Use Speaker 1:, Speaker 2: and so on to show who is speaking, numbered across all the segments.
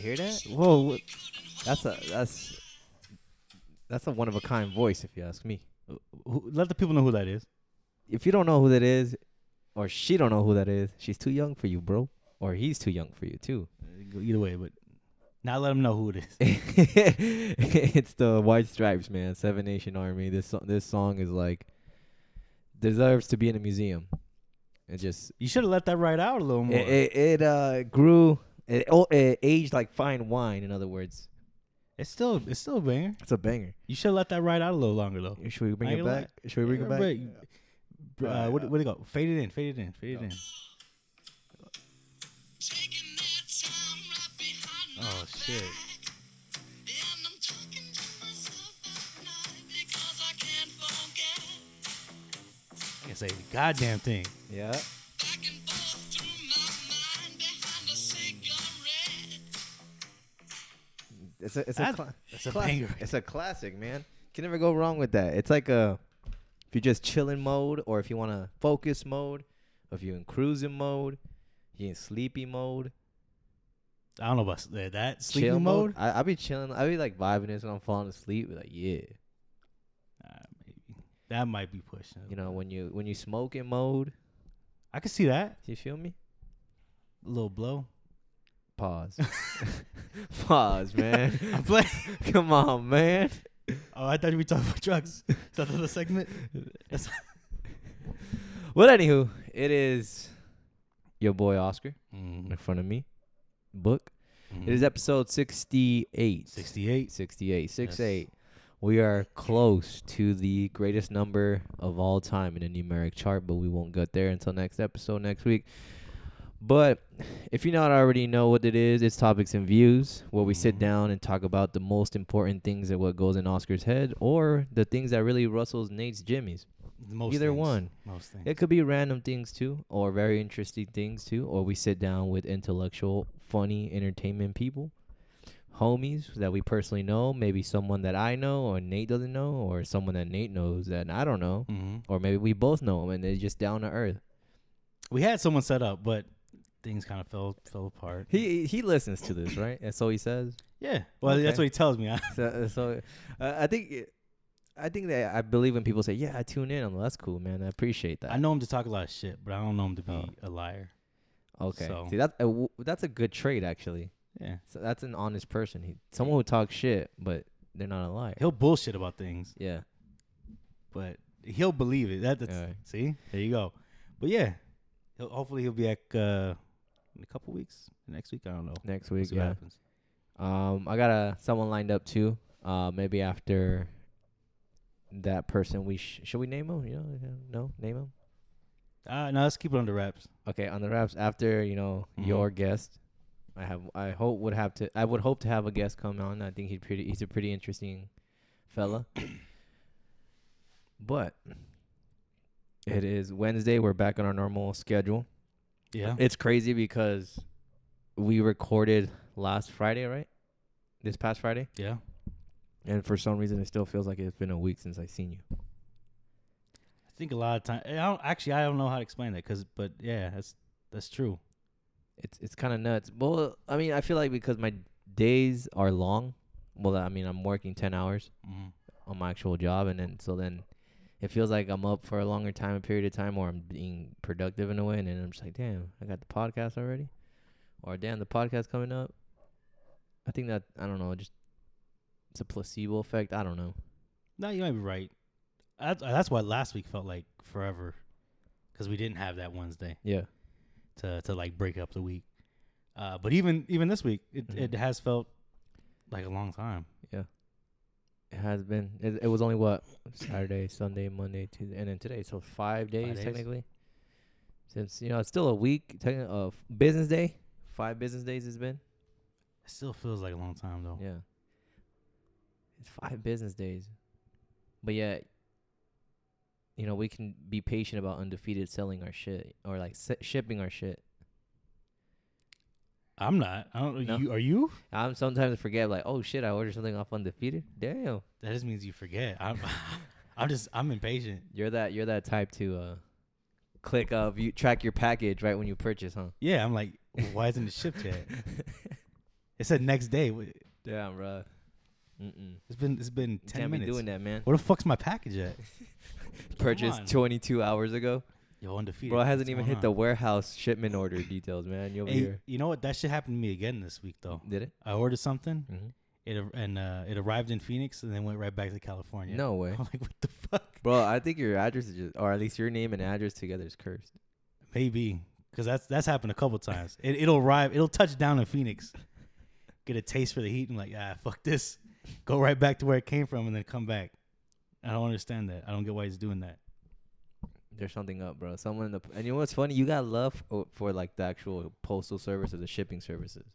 Speaker 1: You hear that?
Speaker 2: You hear that? Whoa, that's a that's that's a one of a kind voice, if you ask me.
Speaker 1: Who, let the people know who that is.
Speaker 2: If you don't know who that is, or she don't know who that is, she's too young for you, bro, or he's too young for you too.
Speaker 1: Uh, Either way, but now let them know who it is.
Speaker 2: it's the White Stripes, man. Seven Nation Army. This so- this song is like deserves to be in a museum. It just
Speaker 1: You should have let that ride out a little more.
Speaker 2: it it, it uh grew. It, oh, it aged like fine wine. In other words,
Speaker 1: it's still it's still a banger.
Speaker 2: it's a banger.
Speaker 1: You should let that ride out a little longer though.
Speaker 2: Should we bring
Speaker 1: I
Speaker 2: it
Speaker 1: ain't gonna
Speaker 2: back? Should we bring it back?
Speaker 1: But, uh, what what do you go? Fade it in, fade it in, fade it in. Oh shit. I can say the goddamn thing.
Speaker 2: Yeah. It's a it's a cla-
Speaker 1: That's a
Speaker 2: cla-
Speaker 1: banger.
Speaker 2: It's a classic, man. Can never go wrong with that. It's like a if you're just chilling mode, or if you want to focus mode, or if you're in cruising mode, you're in sleepy mode,
Speaker 1: I don't know about that. that sleeping
Speaker 2: chill
Speaker 1: mode.
Speaker 2: I I be chilling. I be like vibing this when I'm falling asleep. Be Like yeah,
Speaker 1: Uh, maybe that might be pushing.
Speaker 2: you know when you when you smoking mode.
Speaker 1: I can see that.
Speaker 2: You feel me?
Speaker 1: A little blow.
Speaker 2: Pause. Pause, man.
Speaker 1: I'm playing.
Speaker 2: Come on, man.
Speaker 1: Oh, I thought we were talking about drugs. Is that the segment? That's-
Speaker 2: Well, anywho, it is your boy Oscar
Speaker 1: Mm,
Speaker 2: in front of me. Book.
Speaker 1: mhm.
Speaker 2: It is episode 68.
Speaker 1: 68.
Speaker 2: 68. 68.
Speaker 1: Yes.
Speaker 2: We are close to the greatest number of all time in the numeric chart, but we won't get there until next episode next week. But if you not already know what it is, it's topics and views, where we sit
Speaker 1: Mhm.
Speaker 2: down and talk about the most important things that what goes in Oscar's head, or the things that really rustles Nate's Jimmy's.
Speaker 1: Most
Speaker 2: Either
Speaker 1: things.
Speaker 2: one.
Speaker 1: Most things.
Speaker 2: It could be random things too, or very interesting things too, or we sit down with intellectual, funny, entertainment people, homies that we personally know, maybe someone that I know or Nate doesn't know, or someone that Nate knows that I don't know,
Speaker 1: hmm
Speaker 2: or maybe we both know them and they're just down to earth.
Speaker 1: We had someone set up, but things kind of fell fell apart.
Speaker 2: He he listens to this, right? And so he says.
Speaker 1: Yeah. Well, that's what he tells me.
Speaker 2: So so uh, I think. It, I think that I believe when people say, "Yeah, I tune in." I'm like, That's cool, man. I appreciate that.
Speaker 1: I know him to talk a lot of shit, but I don't know him to be
Speaker 2: Oh.
Speaker 1: a liar.
Speaker 2: Okay,
Speaker 1: so-
Speaker 2: see that uh, that's a good trait actually.
Speaker 1: Yeah.
Speaker 2: So that's an honest person. He, someone who talks shit, but they're not a liar.
Speaker 1: He'll bullshit about things,
Speaker 2: yeah.
Speaker 1: but he'll believe it. That, that's
Speaker 2: Alright.
Speaker 1: see, there you go. But yeah, he'll, hopefully he'll be back uh, in a couple weeks. Next week, I don't know.
Speaker 2: Next
Speaker 1: We'll
Speaker 2: week,
Speaker 1: see what
Speaker 2: yeah.
Speaker 1: happens.
Speaker 2: Um, I got a someone lined up too. Uh, maybe after that person, we sh- should we name him? You know, no, name him.
Speaker 1: Uh, no, let's keep it under wraps.
Speaker 2: Okay, on the wraps after you know
Speaker 1: Mhm.
Speaker 2: your guest. I have I hope would have to I would hope to have a guest come on. I think he's pretty he's a pretty interesting fella. but it is Wednesday. We're back on our normal schedule.
Speaker 1: Yeah.
Speaker 2: It's crazy because we recorded last Friday, right? This past Friday,
Speaker 1: yeah.
Speaker 2: and for some reason, it still feels like it's been a week since I seen you.
Speaker 1: I think a lot of time. I don't actually. I don't know how to explain that. Cause, but yeah, that's that's true.
Speaker 2: It's it's kind of nuts. Well, I mean, I feel like because my days are long. Well, I mean, I'm working ten hours
Speaker 1: hmm
Speaker 2: on my actual job, and then so then it feels like I'm up for a longer time, a period of time, or I'm being productive in a way, and then I'm just like, damn, I got the podcast already, or damn, the podcast coming up. I think that I don't know, just it's a placebo effect. I don't know.
Speaker 1: No, you might be right. That's, that's why last week felt like forever, because we didn't have that Wednesday
Speaker 2: Yeah.
Speaker 1: to to like break up the week. Uh, but even even this week, it
Speaker 2: Mhm.
Speaker 1: it has felt like a long time.
Speaker 2: It has been. It, it was only what Saturday, Sunday, Monday, Tuesday, and then today. So five days,
Speaker 1: days.
Speaker 2: technically. Since you know it's still a week, techni- uh, of business day. Five business days it's been.
Speaker 1: It still feels like a long time though.
Speaker 2: Yeah. It's five business days, but yet, you know, we can be patient about undefeated selling our shit or like s- shipping our shit.
Speaker 1: I'm not. I don't.
Speaker 2: No.
Speaker 1: You are you?
Speaker 2: I'm sometimes forget like, oh shit, I ordered something off undefeated. Damn,
Speaker 1: That just means you forget. I'm. I'm just. I'm impatient.
Speaker 2: you're that you're that type to uh click up you track your package right when you purchase, huh?
Speaker 1: Yeah. I'm like, why isn't it shipped yet? It said next day.
Speaker 2: Damn, bro. Mm-mm.
Speaker 1: It's been it's been
Speaker 2: You
Speaker 1: ten
Speaker 2: can't
Speaker 1: minutes.
Speaker 2: be doing that, man.
Speaker 1: Where the fuck's my package at?
Speaker 2: Purchased 22 hours ago.
Speaker 1: Yo, undefeated.
Speaker 2: Bro, it hasn't
Speaker 1: What's
Speaker 2: even
Speaker 1: going
Speaker 2: hit the
Speaker 1: on?
Speaker 2: warehouse shipment order details, man. You over
Speaker 1: Hey,
Speaker 2: here.
Speaker 1: you know what? That shit happened to me again this week though.
Speaker 2: Did it?
Speaker 1: I ordered something.
Speaker 2: Mm-hmm.
Speaker 1: It ar- and uh, it arrived in Phoenix and then went right back to California.
Speaker 2: No way.
Speaker 1: I'm like, what the fuck?
Speaker 2: Bro, I think your address is just, or at least your name and address together is cursed.
Speaker 1: Maybe because that's that's happened a couple times. It, it'll arrive. It'll touch down in Phoenix. Get a taste for the heat and like, ah, fuck this. Go right back to where it came from and then come back. I don't understand that. I don't get why he's doing that.
Speaker 2: There's something up, bro. Someone in the and you know what's funny? You got love for, oh, for like the actual postal service or the shipping services.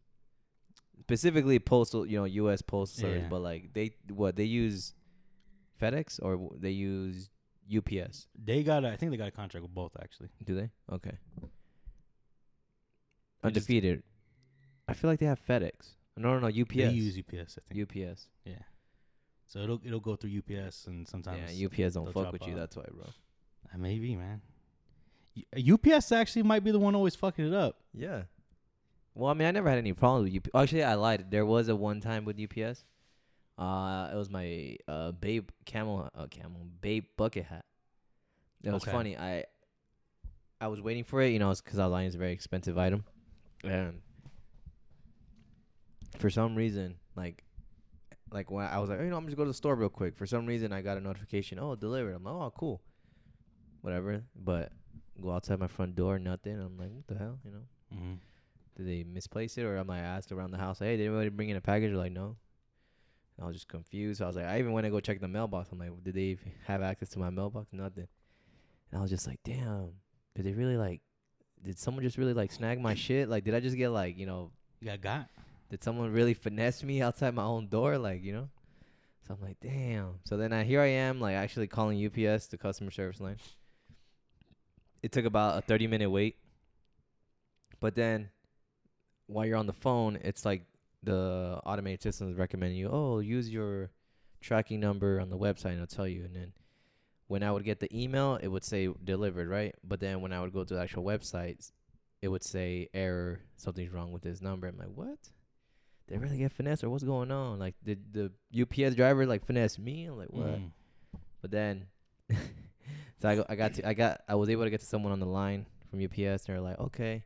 Speaker 2: Specifically, postal, you know, U.S. postal service,
Speaker 1: Yeah.
Speaker 2: but like they what they use FedEx or w- they use UPS.
Speaker 1: They got. A, I think they got a contract with both actually.
Speaker 2: Do they? Okay.
Speaker 1: Just-
Speaker 2: Undefeated. I feel like they have FedEx. No, no, no. UPS.
Speaker 1: They use UPS. I think.
Speaker 2: UPS.
Speaker 1: yeah. So it'll it'll go through UPS and sometimes.
Speaker 2: yeah, UPS don't
Speaker 1: they'll
Speaker 2: fuck
Speaker 1: drop
Speaker 2: with you.
Speaker 1: off.
Speaker 2: That's why, bro.
Speaker 1: Uh, maybe man. U- UPS actually might be the one always fucking it up.
Speaker 2: Yeah. Well, I mean, I never had any problems with UPS. Actually, I lied. There was a one time with UPS. Uh, it was my uh BAPE camel uh camel BAPE bucket hat. It was
Speaker 1: Okay.
Speaker 2: funny. I I was waiting for it, you know, because I was lying. It's a very expensive item, and for some reason, like, like when I was like, oh, you know, I'm just go to the store real quick. For some reason, I got a notification. Oh, delivered. I'm like, oh, cool, whatever. But go outside my front door, nothing. I'm like, what the hell, you know?
Speaker 1: Mm-hmm.
Speaker 2: Did they misplace it, or I'm I asked around the house? Hey, did anybody bring in a package? They're like, no. And I was just confused. I was like, I even went to go check the mailbox. I'm like, did they have access to my mailbox? Nothing. And I was just like, damn. Did they really like? Did someone just really like snag my shit? Like, did I just get like, you know,
Speaker 1: You got got.
Speaker 2: did someone really finesse me outside my own door? Like, you know? So I'm like, damn. So then I here I am, like actually calling UPS, the customer service line. It took about a 30 minute wait. But then while you're on the phone, it's like the automated system is recommending you, oh, use your tracking number on the website and it'll tell you. And then when I would get the email, it would say delivered, right? But then when I would go to the actual website, it would say error, something's wrong with this number. I'm like, what? Did I really get finesse or what's going on? Like, did the UPS driver like finesse me? I'm like, what?
Speaker 1: Mm.
Speaker 2: But then, so I, go, I got to, I got, I was able to get to someone on the line from UPS, and they're like, okay,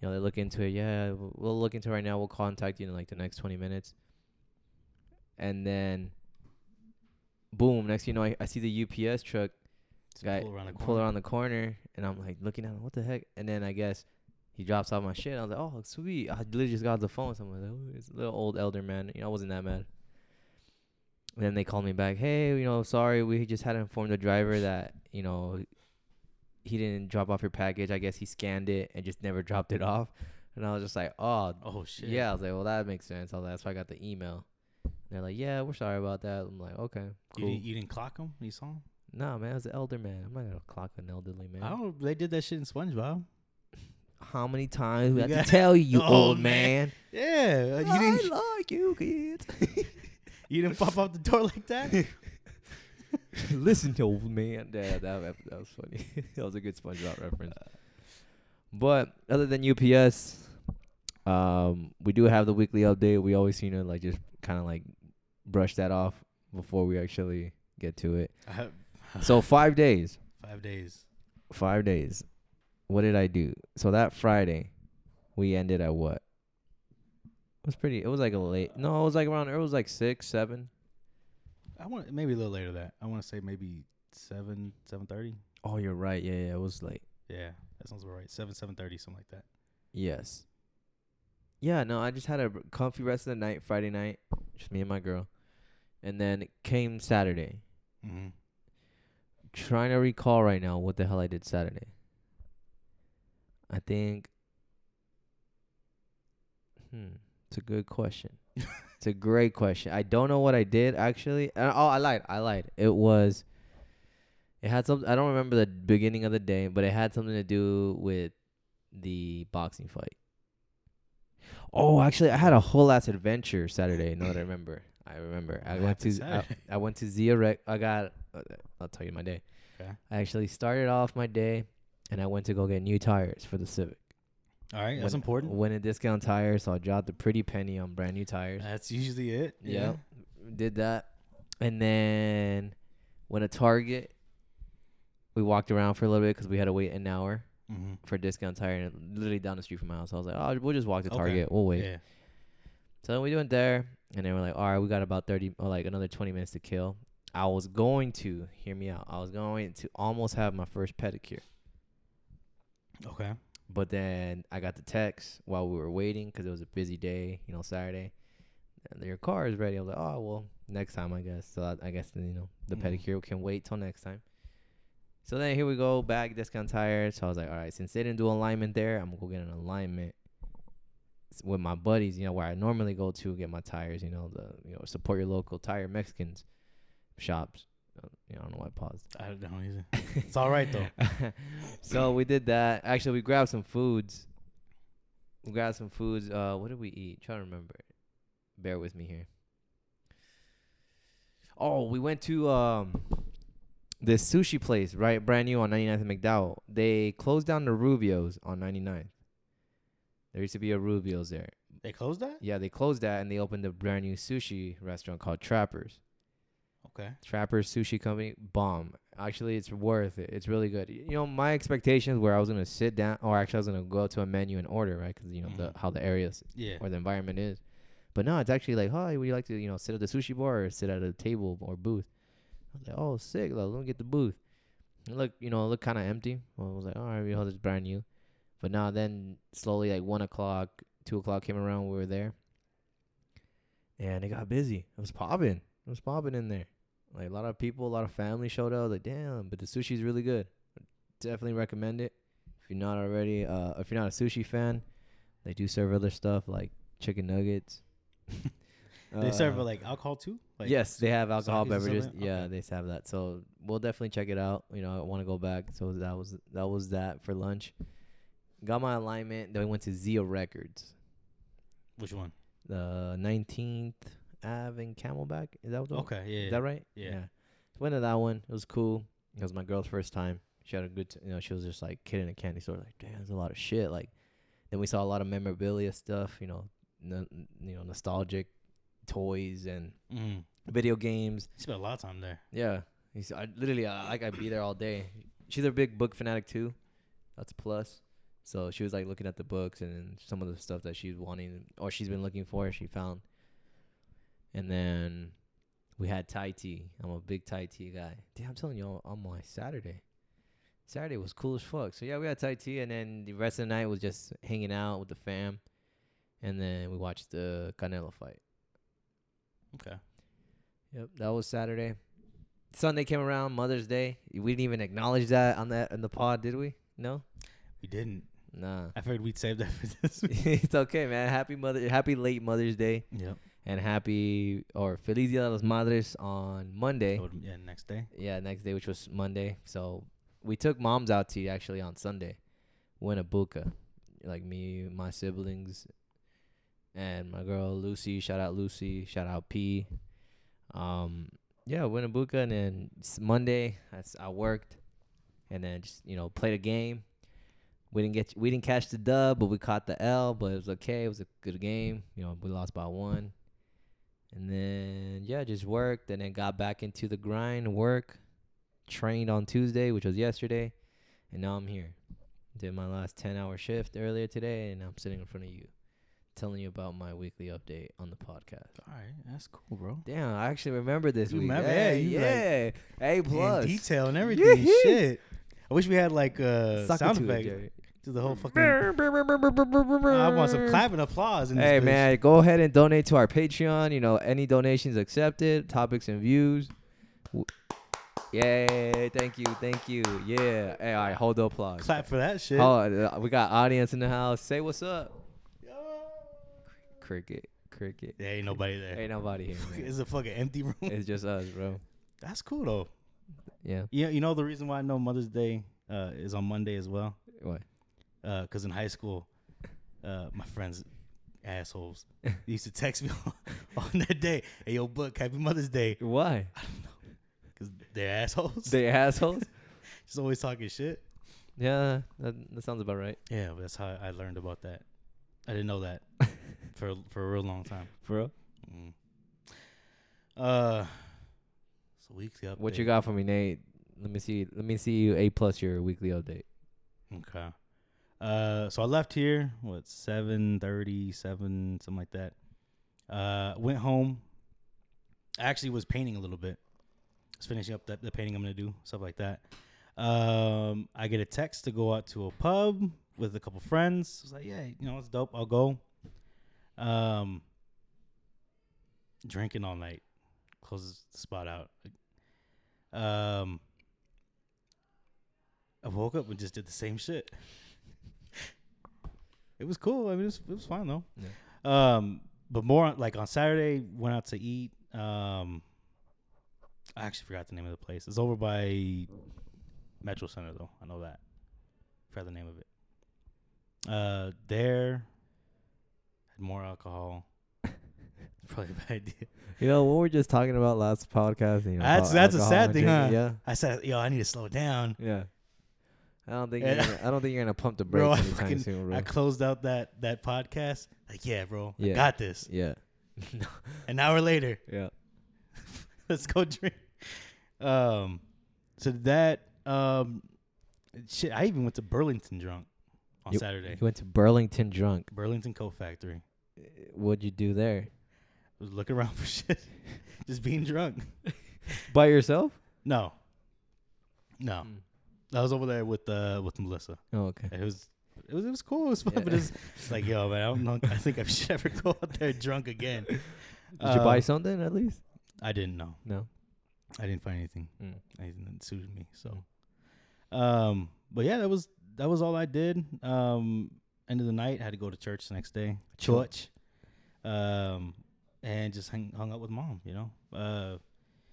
Speaker 2: you know, they look into it. Yeah, we'll look into it right now. We'll contact you in like the next 20 minutes. And then, boom, next thing you know, I, I see the UPS truck guy
Speaker 1: pull around the
Speaker 2: pull
Speaker 1: corner.
Speaker 2: around the corner, and I'm like looking at him, what the heck? And then I guess he drops off my shit. I was like, oh, sweet. I literally just got the phone. So I'm like, oh, it's a little old elder man. You know, I wasn't that mad. Then they called me back. Hey, you know, sorry, we just had to inform the driver that you know he didn't drop off your package. I guess he scanned it and just never dropped it off. And I was just like, oh,
Speaker 1: Oh shit.
Speaker 2: yeah. I was like, well, that makes sense. I was like, that's why I got the email. And they're like, yeah, we're sorry about that. I'm like, okay,
Speaker 1: You,
Speaker 2: cool.
Speaker 1: didn't, you didn't clock him? when You saw him?
Speaker 2: Nah, man, it was an elder man. I'm not gonna clock an elderly man.
Speaker 1: I don't. They did that shit in SpongeBob.
Speaker 2: How many times we
Speaker 1: You
Speaker 2: have to tell you, you
Speaker 1: Oh,
Speaker 2: old
Speaker 1: man.
Speaker 2: man?
Speaker 1: Yeah. You
Speaker 2: I like you, kids.
Speaker 1: You didn't pop out the door like that.
Speaker 2: Listen, to old man. Yeah, that, that, that was funny. that was a good SpongeBob reference. But other than UPS, um, we do have the weekly update. We always seem to like just kind of like brush that off before we actually get to it. So five days.
Speaker 1: five days.
Speaker 2: Five days. What did I do? So that Friday, we ended at what? It was pretty. It was like a late. No, it was like around. It was like six, seven.
Speaker 1: I want maybe a little later. That I want to say maybe seven, seven thirty.
Speaker 2: Oh, you're right. Yeah, yeah. It was late.
Speaker 1: Yeah, that sounds about right. Seven, seven thirty, something like that.
Speaker 2: Yes. Yeah. No, I just had a comfy rest of the night. Friday night, just me and my girl, and then it came Saturday.
Speaker 1: Mm-hmm.
Speaker 2: Trying to recall right now what the hell I did Saturday. I think. Hmm. It's a good question. it's a great question. I don't know what I did actually. Oh, I lied. I lied. It was. It had some. I don't remember the beginning of the day, but it had something to do with the boxing fight. Oh, actually, I had a whole ass adventure Saturday. No, that I remember. I remember. I went to. I, I went to Zia Rec. I got. I'll tell you my day.
Speaker 1: Okay.
Speaker 2: I actually started off my day, and I went to go get new tires for the Civic.
Speaker 1: All right, that's important.
Speaker 2: Went a discount tire, so I dropped a pretty penny on brand new tires.
Speaker 1: That's usually it.
Speaker 2: Yeah. Did that. And then went to Target. We walked around for a little bit because we had to wait an hour
Speaker 1: Mm-hmm.
Speaker 2: for a discount tire and literally down the street from my house. I was like, oh, we'll just walk to
Speaker 1: Okay.
Speaker 2: Target. We'll wait.
Speaker 1: Yeah.
Speaker 2: So we went there, and then we're like, all right, we got about 30 or like another 20 minutes to kill. I was going to, hear me out, I was going to almost have my first pedicure.
Speaker 1: Okay.
Speaker 2: But then I got the text while we were waiting because it was a busy day, you know, Saturday. And your car is ready. I was like, oh well, next time I guess. So I, I guess you know the
Speaker 1: Mhm.
Speaker 2: pedicure can wait till next time. So then here we go, back discount tires. So I was like, all right, since they didn't do alignment there, I'm gonna go get an alignment with my buddies. You know where I normally go to get my tires. You know the you know support your local tire Mexicans shops. I don't know why I paused.
Speaker 1: I don't know either. It's all right though.
Speaker 2: so we did that. Actually, we grabbed some foods. We grabbed some foods. Uh, what did we eat? Try to remember. Bear with me here. Oh, we went to um this sushi place, right? Brand new on 99th and McDowell. They closed down the Rubio's on 99th. There used to be a Rubio's there.
Speaker 1: They closed that.
Speaker 2: Yeah, they closed that and they opened a brand new sushi restaurant called Trappers.
Speaker 1: Okay.
Speaker 2: Trappers Sushi Company, bomb. Actually, it's worth it. It's really good. You know, my expectations were I was gonna sit down, or actually I was gonna go to a menu and order, right? Because you know the
Speaker 1: Mhm.
Speaker 2: how the areas
Speaker 1: Yeah.
Speaker 2: or the environment is. But no, it's actually like, hi, would you like to, you know, sit at the sushi bar or sit at a table or booth? I was like, oh, sick. Like, let me get the booth. It look, you know, it looked kind of empty. Well, I was like, all right, you know, this brand new. But now then, slowly, like one o'clock, two o'clock came around. We were there, and it got busy. It was popping. It was popping in there. Like a lot of people, a lot of family showed up. Like, damn, but the sushi's really good. Definitely recommend it. If you're not already, uh, if you're not a sushi fan, they do serve other stuff like chicken nuggets.
Speaker 1: They serve
Speaker 2: Uh,
Speaker 1: like alcohol too. Like,
Speaker 2: yes, they have alcohol beverages. Yeah,
Speaker 1: Okay.
Speaker 2: they have that. So we'll definitely check it out. You know, I want to go back. So that was that was that for lunch. Got my alignment. Then we went to Zia Records,
Speaker 1: Which one?
Speaker 2: the 19th Ave in Camelback. Is that what? the-
Speaker 1: Okay. Yeah.
Speaker 2: Is that right?
Speaker 1: Yeah.
Speaker 2: So went to that one. It was cool. It was my girl's first time. She had a good, t- you know, she was just like kid in a candy store. Like, damn, there's a lot of shit. Like, then we saw a lot of memorabilia stuff. You know, n- you know, nostalgic toys and
Speaker 1: Mm.
Speaker 2: video games.
Speaker 1: You spent a lot of time there.
Speaker 2: Yeah, he's I literally I, like I'd be there all day. She's a big book fanatic too. That's a plus. So she was like looking at the books and some of the stuff that she's wanting or she's been looking for. She found. And then we had Thai tea. I'm a big Thai tea guy. Damn, I'm telling you, on- on my Saturday. Saturday was cool as fuck. So yeah, we had Thai tea, and then the rest of the night was just hanging out with the fam, and then we watched the Canelo fight.
Speaker 1: Okay.
Speaker 2: Yep, that was Saturday. Sunday came around, Mother's Day. We didn't even acknowledge that on that in the pod, did we? No,
Speaker 1: We didn't.
Speaker 2: nah.
Speaker 1: I figured we'd save that for this week.
Speaker 2: it's okay, man. Happy Mother, happy late Mother's Day,
Speaker 1: Yep.
Speaker 2: And happy or Feliz Dia de las Madres on Monday.
Speaker 1: Would- Yeah. Next day.
Speaker 2: Yeah, next day, which was Monday. So we took moms out to eat actually on Sunday. Went a buka, like me, my siblings, and my girl Lucy. Shout out Lucy. Shout out P. Um, yeah, buka, and then Monday I, I worked, and then just you know played a game. We didn't get we didn't catch the dub, but we caught the L. But it was okay. It was a good game. You know, we lost by one. And then yeah, just worked and then got back into the grind, work, trained on Tuesday, which was yesterday, and now I'm here. Did my last ten hour shift earlier today and I'm sitting in front of you telling you about my weekly update on the podcast.
Speaker 1: All right. That's cool, bro.
Speaker 2: Damn, I actually remember this
Speaker 1: You
Speaker 2: week.
Speaker 1: remember?
Speaker 2: Yeah,
Speaker 1: Yeah,
Speaker 2: yeah. A
Speaker 1: In
Speaker 2: plus.
Speaker 1: detail and everything. Shit. I wish we had like uh,
Speaker 2: Suck
Speaker 1: sound
Speaker 2: it,
Speaker 1: effect
Speaker 2: Jerry.
Speaker 1: to the whole fucking. I want some clapping applause. In this
Speaker 2: Hey
Speaker 1: bitch.
Speaker 2: man, go ahead and donate to our Patreon. You know, any donations accepted. Topics and views. W- Yay! Thank you, thank you. Yeah. Hey, all right, hold the applause.
Speaker 1: Clap for that shit.
Speaker 2: Oh, uh, we got audience in the house. Say what's up. Cricket, cricket.
Speaker 1: There ain't nobody there.
Speaker 2: Ain't nobody here. man.
Speaker 1: It's a fucking empty room.
Speaker 2: it's just us, bro.
Speaker 1: That's cool though.
Speaker 2: Yeah.
Speaker 1: Yeah, you know the reason why I know Mother's Day uh, is on Monday as well.
Speaker 2: What?
Speaker 1: Because in high school, uh, my friends, assholes, they used to text me on, that day. Hey, yo, book, happy Mother's Day.
Speaker 2: Why? I don't know.
Speaker 1: Because they're assholes.
Speaker 2: They assholes.
Speaker 1: Just always talking shit.
Speaker 2: Yeah, that, that sounds about right.
Speaker 1: Yeah, but that's how I learned about that. I didn't know that for for a real long time.
Speaker 2: For real?
Speaker 1: Mm. Uh, so weekly update.
Speaker 2: What you got for me, Nate? Let me see. Let me see you a plus your weekly update.
Speaker 1: Okay. Uh, so I left here what seven thirty, seven something like that. Uh, went home. I actually was painting a little bit. I was finishing up the, the painting I'm gonna do, stuff like that. Um, I get a text to go out to a pub with a couple friends. I was like, yeah, you know, it's dope. I'll go. Um, drinking all night, closes the spot out. Um, I woke up and just did the same shit. It was cool. I mean, it was, it was fine though.
Speaker 2: Yeah.
Speaker 1: Um, but more like on Saturday, went out to eat. Um, I actually forgot the name of the place. It's over by Metro Center though. I know that. Forgot the name of it. Uh, there had more alcohol. Probably a bad idea.
Speaker 2: You know what we are just talking about last podcast. You know,
Speaker 1: That's- that's a sad thing, huh? I said, "Yo, I need to slow down."
Speaker 2: Yeah, yeah. I don't think you're gonna, I don't think you're gonna pump the
Speaker 1: Bro,
Speaker 2: brakes
Speaker 1: I
Speaker 2: anytime
Speaker 1: fucking-
Speaker 2: soon, bro.
Speaker 1: I closed out that that podcast. Like, yeah, bro, I got this.
Speaker 2: yeah,
Speaker 1: An hour later,
Speaker 2: yeah.
Speaker 1: let's go drink. Um, so that um, shit. I even went to Burlington drunk on
Speaker 2: You-
Speaker 1: Saturday.
Speaker 2: You went to Burlington drunk.
Speaker 1: Burlington Coat Factory.
Speaker 2: What'd you do there?
Speaker 1: Was looking around for shit, just being drunk.
Speaker 2: By yourself?
Speaker 1: No, no,
Speaker 2: Mm.
Speaker 1: I was over there with uh with Melissa.
Speaker 2: Oh, okay.
Speaker 1: It was. It was, it was cool. It was fun,
Speaker 2: Yeah.
Speaker 1: but it's, like, yo, man, I don't know. I think I should ever go out there drunk again.
Speaker 2: Did you buy
Speaker 1: Uh,
Speaker 2: something at least?
Speaker 1: I didn't know.
Speaker 2: No.
Speaker 1: I didn't find anything.
Speaker 2: Mm.
Speaker 1: anything that suited me. So, um, but yeah, that was that was all I did. Um, end of the night, had to go to church the next day. Church, um, and just hung, hung out with mom. You know, uh,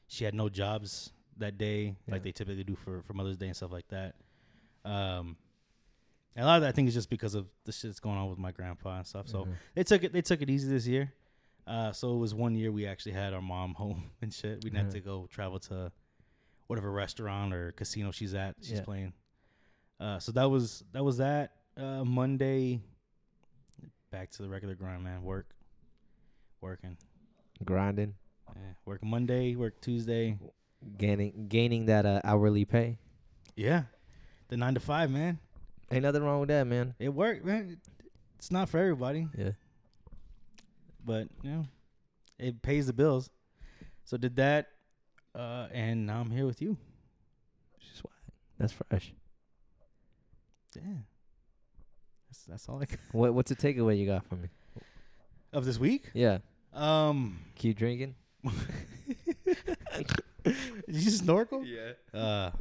Speaker 1: she had no jobs that day
Speaker 2: Yeah.
Speaker 1: like they typically do for for Mother's Day and stuff like that. Um, and a lot of that I think is just because of the shit that's going on with my grandpa and stuff. So
Speaker 2: Mhm.
Speaker 1: they took it they took it easy this year. Uh, so it was one year we actually had our mom home and shit. We didn't have to go travel to whatever restaurant or casino she's at. She's
Speaker 2: Yeah.
Speaker 1: playing. Uh, so that was that was that. Uh, Monday, back to the regular grind, man. Work, working,
Speaker 2: grinding,
Speaker 1: yeah. Work Monday, work Tuesday.
Speaker 2: Gaining gaining that uh, hourly pay.
Speaker 1: Yeah, the nine to five, man.
Speaker 2: Ain't nothing wrong with that, man.
Speaker 1: It worked, man. It's not for everybody,
Speaker 2: Yeah.
Speaker 1: but you know, it pays the bills. So did that, uh, and now I'm here with you.
Speaker 2: Swag. That's fresh.
Speaker 1: Yeah. That's that's all I got
Speaker 2: What what's the takeaway you got from me?
Speaker 1: of this week.
Speaker 2: Yeah.
Speaker 1: Um,
Speaker 2: Keep drinking.
Speaker 1: did you snorkel?
Speaker 2: Yeah.
Speaker 1: Uh,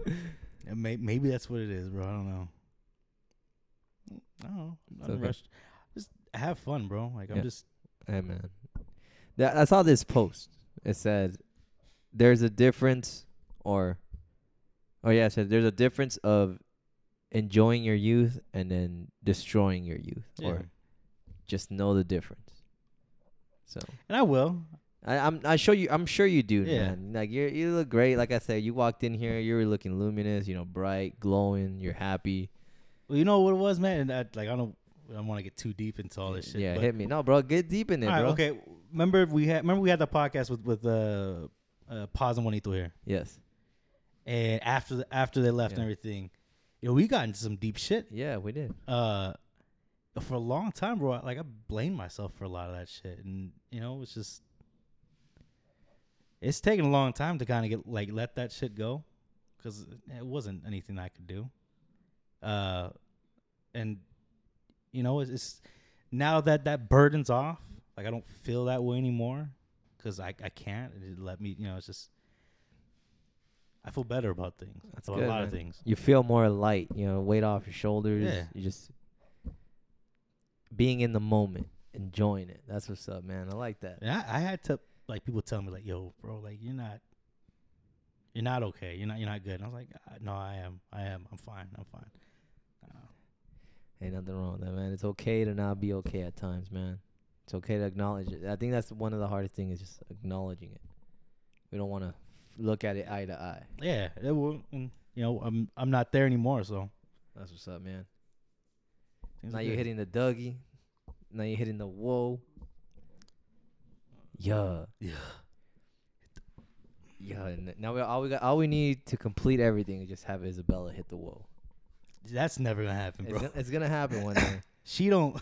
Speaker 1: may, maybe that's what it is, bro. I don't know. I don't know. I'm not
Speaker 2: okay.
Speaker 1: rushed. Just have fun, bro. Like
Speaker 2: Yeah.
Speaker 1: I'm just
Speaker 2: Hey man. That I saw this post. It said there's a difference or Oh yeah, it said there's a difference of enjoying your youth and then destroying your youth.
Speaker 1: yeah.
Speaker 2: Or just know the difference. So
Speaker 1: and I will.
Speaker 2: I, I'm I show you I'm sure you do,
Speaker 1: Yeah.
Speaker 2: man. Like you you look great. Like I said, you walked in here, you were looking luminous, you know, bright, glowing, you're happy.
Speaker 1: Well, you know what it was, man. And I, like I don't, I don't want to get too deep into all this shit.
Speaker 2: yeah, hit me. No, bro, get deep in
Speaker 1: it, right,
Speaker 2: bro.
Speaker 1: okay. Remember we had remember we had the podcast with with uh, uh Paz and Juanito here,
Speaker 2: Yes.
Speaker 1: and after the, after they left
Speaker 2: Yeah.
Speaker 1: and everything, you know, we got into some deep shit.
Speaker 2: Yeah, we did.
Speaker 1: Uh, for a long time, bro. Like I blamed myself for a lot of that shit, and you know, it's just it's taken a long time to kind of get like let that shit go, because it wasn't anything I could do. Uh, and you know, it's, it's now that that burden's off. Like I don't feel that way anymore, because I I can't. It let me, you know, it's just. I feel better about things.
Speaker 2: That's
Speaker 1: about
Speaker 2: good,
Speaker 1: a lot of things.
Speaker 2: You feel more light, you know, weight off your shoulders.
Speaker 1: Yeah.
Speaker 2: You just being in the moment, enjoying it. That's what's up, man. I like that.
Speaker 1: Yeah, I, I had to like people tell me like, "Yo, bro, like you're not, you're not okay. You're not, you're not good." And I was like, "Uh, "No, I am. I am. I'm fine. I'm fine." Uh,
Speaker 2: Ain't nothing wrong with that, man. It's okay to not be okay at times, man. It's okay to acknowledge it. I think that's one of the hardest things is just acknowledging it. We don't want to look at it eye to eye.
Speaker 1: yeah, it will. And, you know, I'm I'm not there anymore, so
Speaker 2: That's what's up, man.
Speaker 1: Things
Speaker 2: now you're
Speaker 1: good.
Speaker 2: hitting the Dougie. Now you're hitting the whoa. Yeah.
Speaker 1: Yeah.
Speaker 2: Yeah. Now we all we got all we need to complete everything is just have Isabella hit the wall.
Speaker 1: That's never gonna happen,
Speaker 2: It's
Speaker 1: bro.
Speaker 2: gonna, it's gonna happen one day.
Speaker 1: She don't.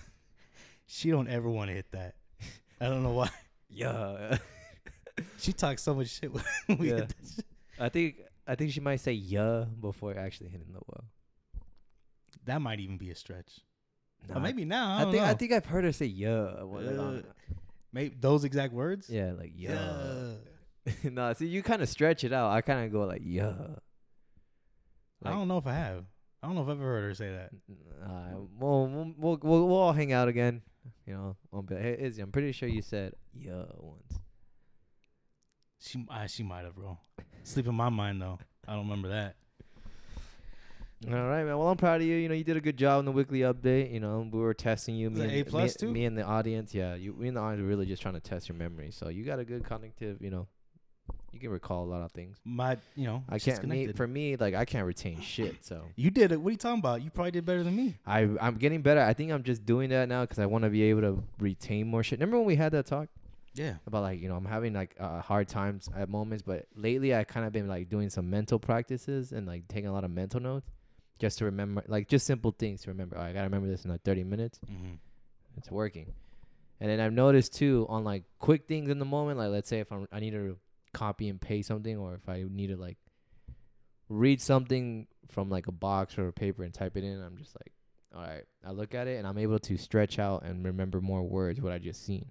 Speaker 1: She don't ever want to hit that. I don't know why.
Speaker 2: yeah.
Speaker 1: She talks so much shit when we
Speaker 2: Yeah.
Speaker 1: hit that shit.
Speaker 2: I think I think she might say yeah before actually hitting the wall.
Speaker 1: That might even be a stretch.
Speaker 2: No,
Speaker 1: or maybe now. I,
Speaker 2: I,
Speaker 1: don't
Speaker 2: think
Speaker 1: know.
Speaker 2: I think I've heard her say yeah. well,
Speaker 1: Uh, maybe those exact words.
Speaker 2: yeah, like yeah. No, see, you kind of stretch it out. I kind of go like yeah.
Speaker 1: I don't know if I have. I don't know if I've ever heard her say that.
Speaker 2: Uh, we'll, we'll, we'll, we'll, we'll all hang out again. You know, I'll be like, hey, Izzy, I'm pretty sure you said yeah once.
Speaker 1: She uh, she might have, bro. Sleep in my mind though. I don't remember that.
Speaker 2: All right, man. Well, I'm proud of you. You know, you did a good job in the weekly update. You know, we were testing you. Me and,
Speaker 1: A plus
Speaker 2: me,
Speaker 1: too?
Speaker 2: me and the audience. Yeah, you, me and the audience were really just trying to test your memory. So you got a good cognitive. You know, you can recall a lot of things.
Speaker 1: My, you know,
Speaker 2: I can't. Me, for me, like I can't retain shit. So
Speaker 1: You did it. What are you talking about? You probably did better than me.
Speaker 2: I, I'm getting better. I think I'm just doing that now because I want to be able to retain more shit. Remember when we had that talk?
Speaker 1: Yeah.
Speaker 2: about like you know I'm having like uh, hard times at moments, but lately I kind of been like doing some mental practices and like taking a lot of mental notes just to remember like just simple things to remember. Oh, I gotta remember this in like 30 minutes.
Speaker 1: Mm-hmm.
Speaker 2: It's working, and then I've noticed too on like quick things in the moment. Like let's say if I'm I need to copy and paste something, or if I need to like read something from like a box or a paper and type it in, I'm just like, all right. I look at it and I'm able to stretch out and remember more words what I just seen.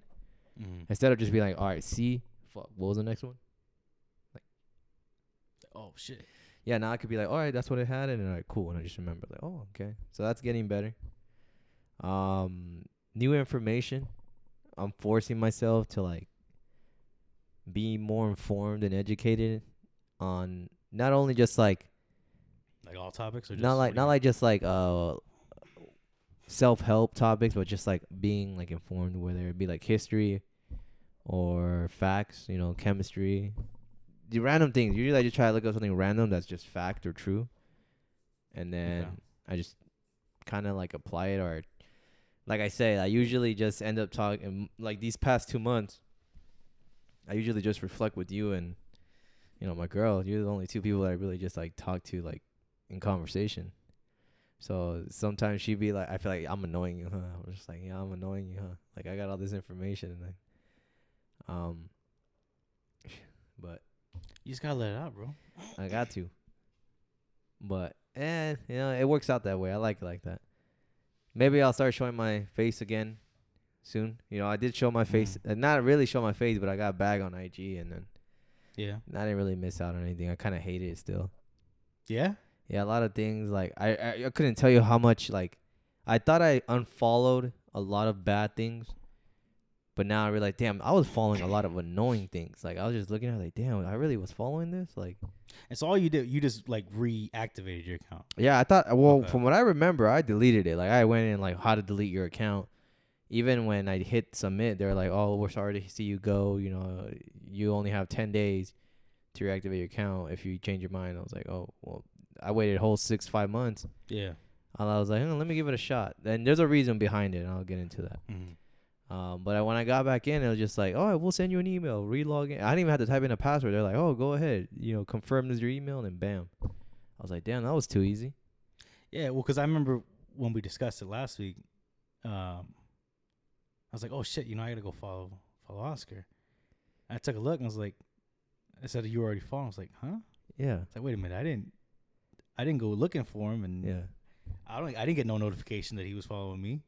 Speaker 1: Mm-hmm.
Speaker 2: Instead of just being like, all right, see, fuck, what was the next one?
Speaker 1: Like, oh shit.
Speaker 2: Yeah, now I could be like, all right, that's what it had, and then, all right, cool, and I just remember like, oh, okay, so that's getting better. Um, new information. I'm forcing myself to like be more informed and educated on not only just like
Speaker 1: Like all topics or just
Speaker 2: not like not like just like uh self help topics, but just like being like informed, whether it be like history or facts, you know, chemistry, the random things. Usually, I just try to look up something random that's just fact or true, and then
Speaker 1: Okay.
Speaker 2: I just kind of like apply it or. Like I say, I usually just end up talking like these past two months. I usually just reflect with you and, you know, my girl. You're the only two people that I really just like talk to like in conversation. So sometimes she'd be like, I feel like I'm annoying you, huh? I'm just like, yeah, I'm annoying you, huh? Like I got all this information and I, um, but
Speaker 1: You just gotta let it out, bro.
Speaker 2: I got to. But eh, you know, it works out that way. I like it like that. Maybe I'll start showing my face again soon. You know, I did show my face, uh, not really show my face, but I got a bag on IG, and then
Speaker 1: Yeah.
Speaker 2: I didn't really miss out on anything. I kind of hate it still.
Speaker 1: Yeah.
Speaker 2: Yeah, a lot of things like I, I I couldn't tell you how much like I thought I unfollowed a lot of bad things, but now I realize, damn, I was following a lot of annoying things. Like I was just looking at it like, damn, I really was following this. Like,
Speaker 1: And so all you did, you just like reactivated your account.
Speaker 2: yeah, I thought. Well,
Speaker 1: Okay.
Speaker 2: from what I remember, I deleted it. Like I went in like how to delete your account. Even when I hit submit, they're like, "Oh, we're sorry to see you go. You know, you only have ten days to reactivate your account if you change your mind." I was like, "Oh, well." I waited a whole six five months.
Speaker 1: Yeah.
Speaker 2: And I was like, "Hmm, let me give it a shot. And there's a reason behind it, and I'll get into that.
Speaker 1: Mm-hmm.
Speaker 2: Um, but I, when I got back in, it was just like, oh, we'll send you an email, relog in. I didn't even have to type in a password. They're like, oh, go ahead, you know, confirm this your email, and then bam. I was like, damn, that was too easy.
Speaker 1: Yeah. Well, because I remember when we discussed it last week, um, I was like, oh shit, you know, I gotta go follow follow Oscar. I took a look and I was like, I said you already following. I was like, huh?
Speaker 2: Yeah,
Speaker 1: It's like, wait a minute, I didn't, I didn't go looking for him, and
Speaker 2: yeah.
Speaker 1: I don't, I didn't get no notification that he was following me.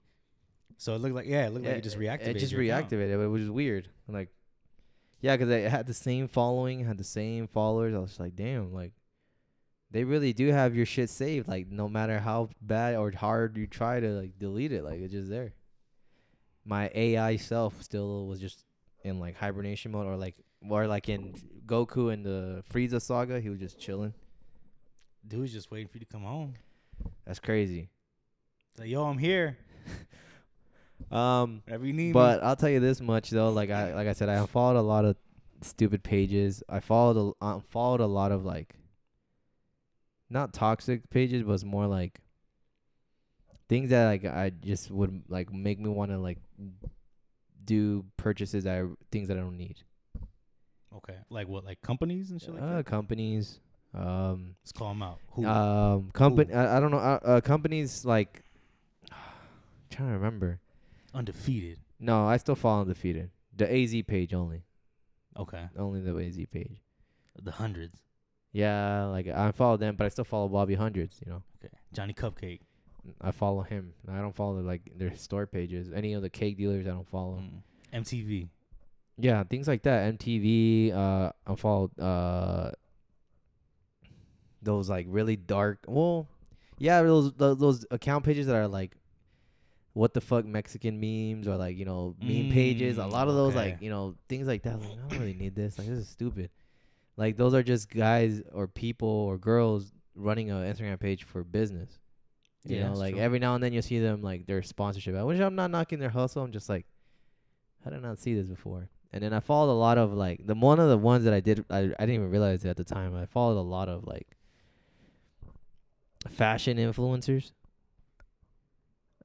Speaker 1: So it looked like, yeah, it looked like it just reactivated.
Speaker 2: It just
Speaker 1: your account.
Speaker 2: reactivated, it, which is weird. I'm like, yeah, because it had the same following, had the same followers. I was just like, damn, like, they really do have your shit saved. Like, no matter how bad or hard you try to like delete it, like it's just there. My AI self still was just in like hibernation mode, or like, or like in Goku in the Frieza saga, he was just chilling.
Speaker 1: Dude's just waiting for you to come home.
Speaker 2: That's crazy.
Speaker 1: Like, yo, I'm here.
Speaker 2: Um,
Speaker 1: Whatever you need.
Speaker 2: But I'll tell you this much though, like I like I said, I followed a lot of stupid pages. I followed a, unfollowed a lot of like not toxic pages, but more like things that like I just would like make me want to like do purchases that are things that I don't need.
Speaker 1: Okay. Like what? Like companies and shit like
Speaker 2: uh,
Speaker 1: that.
Speaker 2: companies, um,
Speaker 1: Let's call them out. Who?
Speaker 2: um, company. I, I don't know. Uh, uh, companies like. trying to remember.
Speaker 1: Undefeated.
Speaker 2: No, I still fall undefeated. The AZ page only.
Speaker 1: Okay.
Speaker 2: Only the AZ page.
Speaker 1: The hundreds.
Speaker 2: Yeah, like I follow them, but I still follow Bobby Hundreds. You know,
Speaker 1: Okay. Johnny Cupcake.
Speaker 2: I follow him. I don't follow like their store pages. Any of the cake dealers, I don't follow.
Speaker 1: Mm. MTV.
Speaker 2: Yeah, things like that. MTV. Uh, I follow uh those like really dark. Well, yeah, those those, those account pages that are like, what the fuck Mexican memes or like you know meme pages. A
Speaker 1: Mm,
Speaker 2: lot of those
Speaker 1: okay.
Speaker 2: like you know things like that. Like I don't really need this. Like this is stupid. Like those are just guys or people or girls running an Instagram page for business. You
Speaker 1: Yeah,
Speaker 2: know, like
Speaker 1: true.
Speaker 2: every now and then you'll see them like their sponsorship out, which I'm not knocking their hustle. I'm just like, how did I not see this before? And then I followed a lot of like the one of the ones that I did I I didn't even realize it at the time. I followed a lot of like fashion influencers.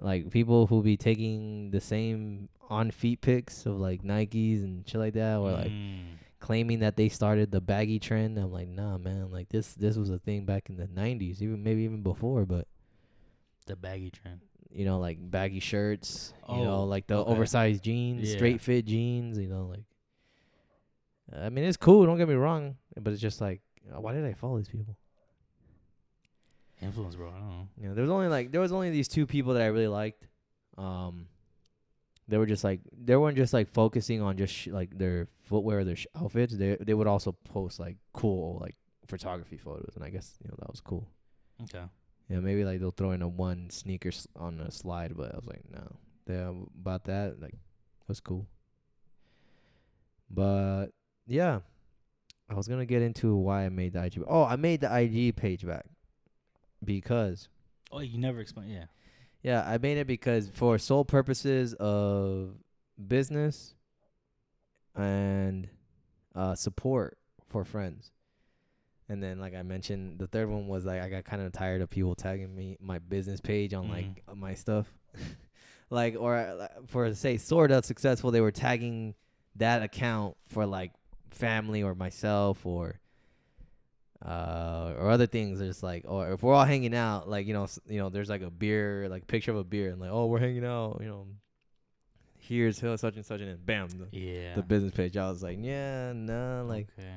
Speaker 2: Like people who be taking the same on feet pics of like Nikes and shit like that, or like
Speaker 1: Mm.
Speaker 2: claiming that they started the baggy trend. I'm like, nah, man. Like this, this was a thing back in the '90s, even maybe even before. But
Speaker 1: the baggy trend.
Speaker 2: you know, like baggy shirts, oh, you know,
Speaker 1: Oh,
Speaker 2: like the
Speaker 1: okay.
Speaker 2: oversized jeans,
Speaker 1: Yeah.
Speaker 2: straight fit jeans, you know, like. I mean, it's cool. Don't get me wrong, but it's just like, why did I follow these people?
Speaker 1: Influence, bro. I don't know.
Speaker 2: You know, there was only like there was only these two people that I really liked. Um, they were just like they weren't just like focusing on just sh- like their footwear, or their sh- outfits. They they would also post like cool like photography photos, and I guess you know that was cool.
Speaker 1: Okay.
Speaker 2: Yeah, maybe like they'll throw in a one sneaker s- on a slide, but I was like, no, yeah, about that like that was cool. But yeah, I was gonna get into why I made the IG. Oh, I made the IG page back because
Speaker 1: Oh, you never explain. Yeah.
Speaker 2: yeah, I made it because for sole purposes of business and uh, support for friends. And then, like I mentioned, the third one was like I got kind of tired of people tagging me my business page on like my stuff, like or uh, for say sorta successful, they were tagging that account for like family or myself or uh, or other things. It's like, or if we're all hanging out, like you know, you know, there's like a beer, like picture of a beer, and like, oh, we're hanging out, you know. Here's who- such and such, and then bam, the,
Speaker 1: Yeah.
Speaker 2: the business page. I was like, yeah, no, like
Speaker 1: okay.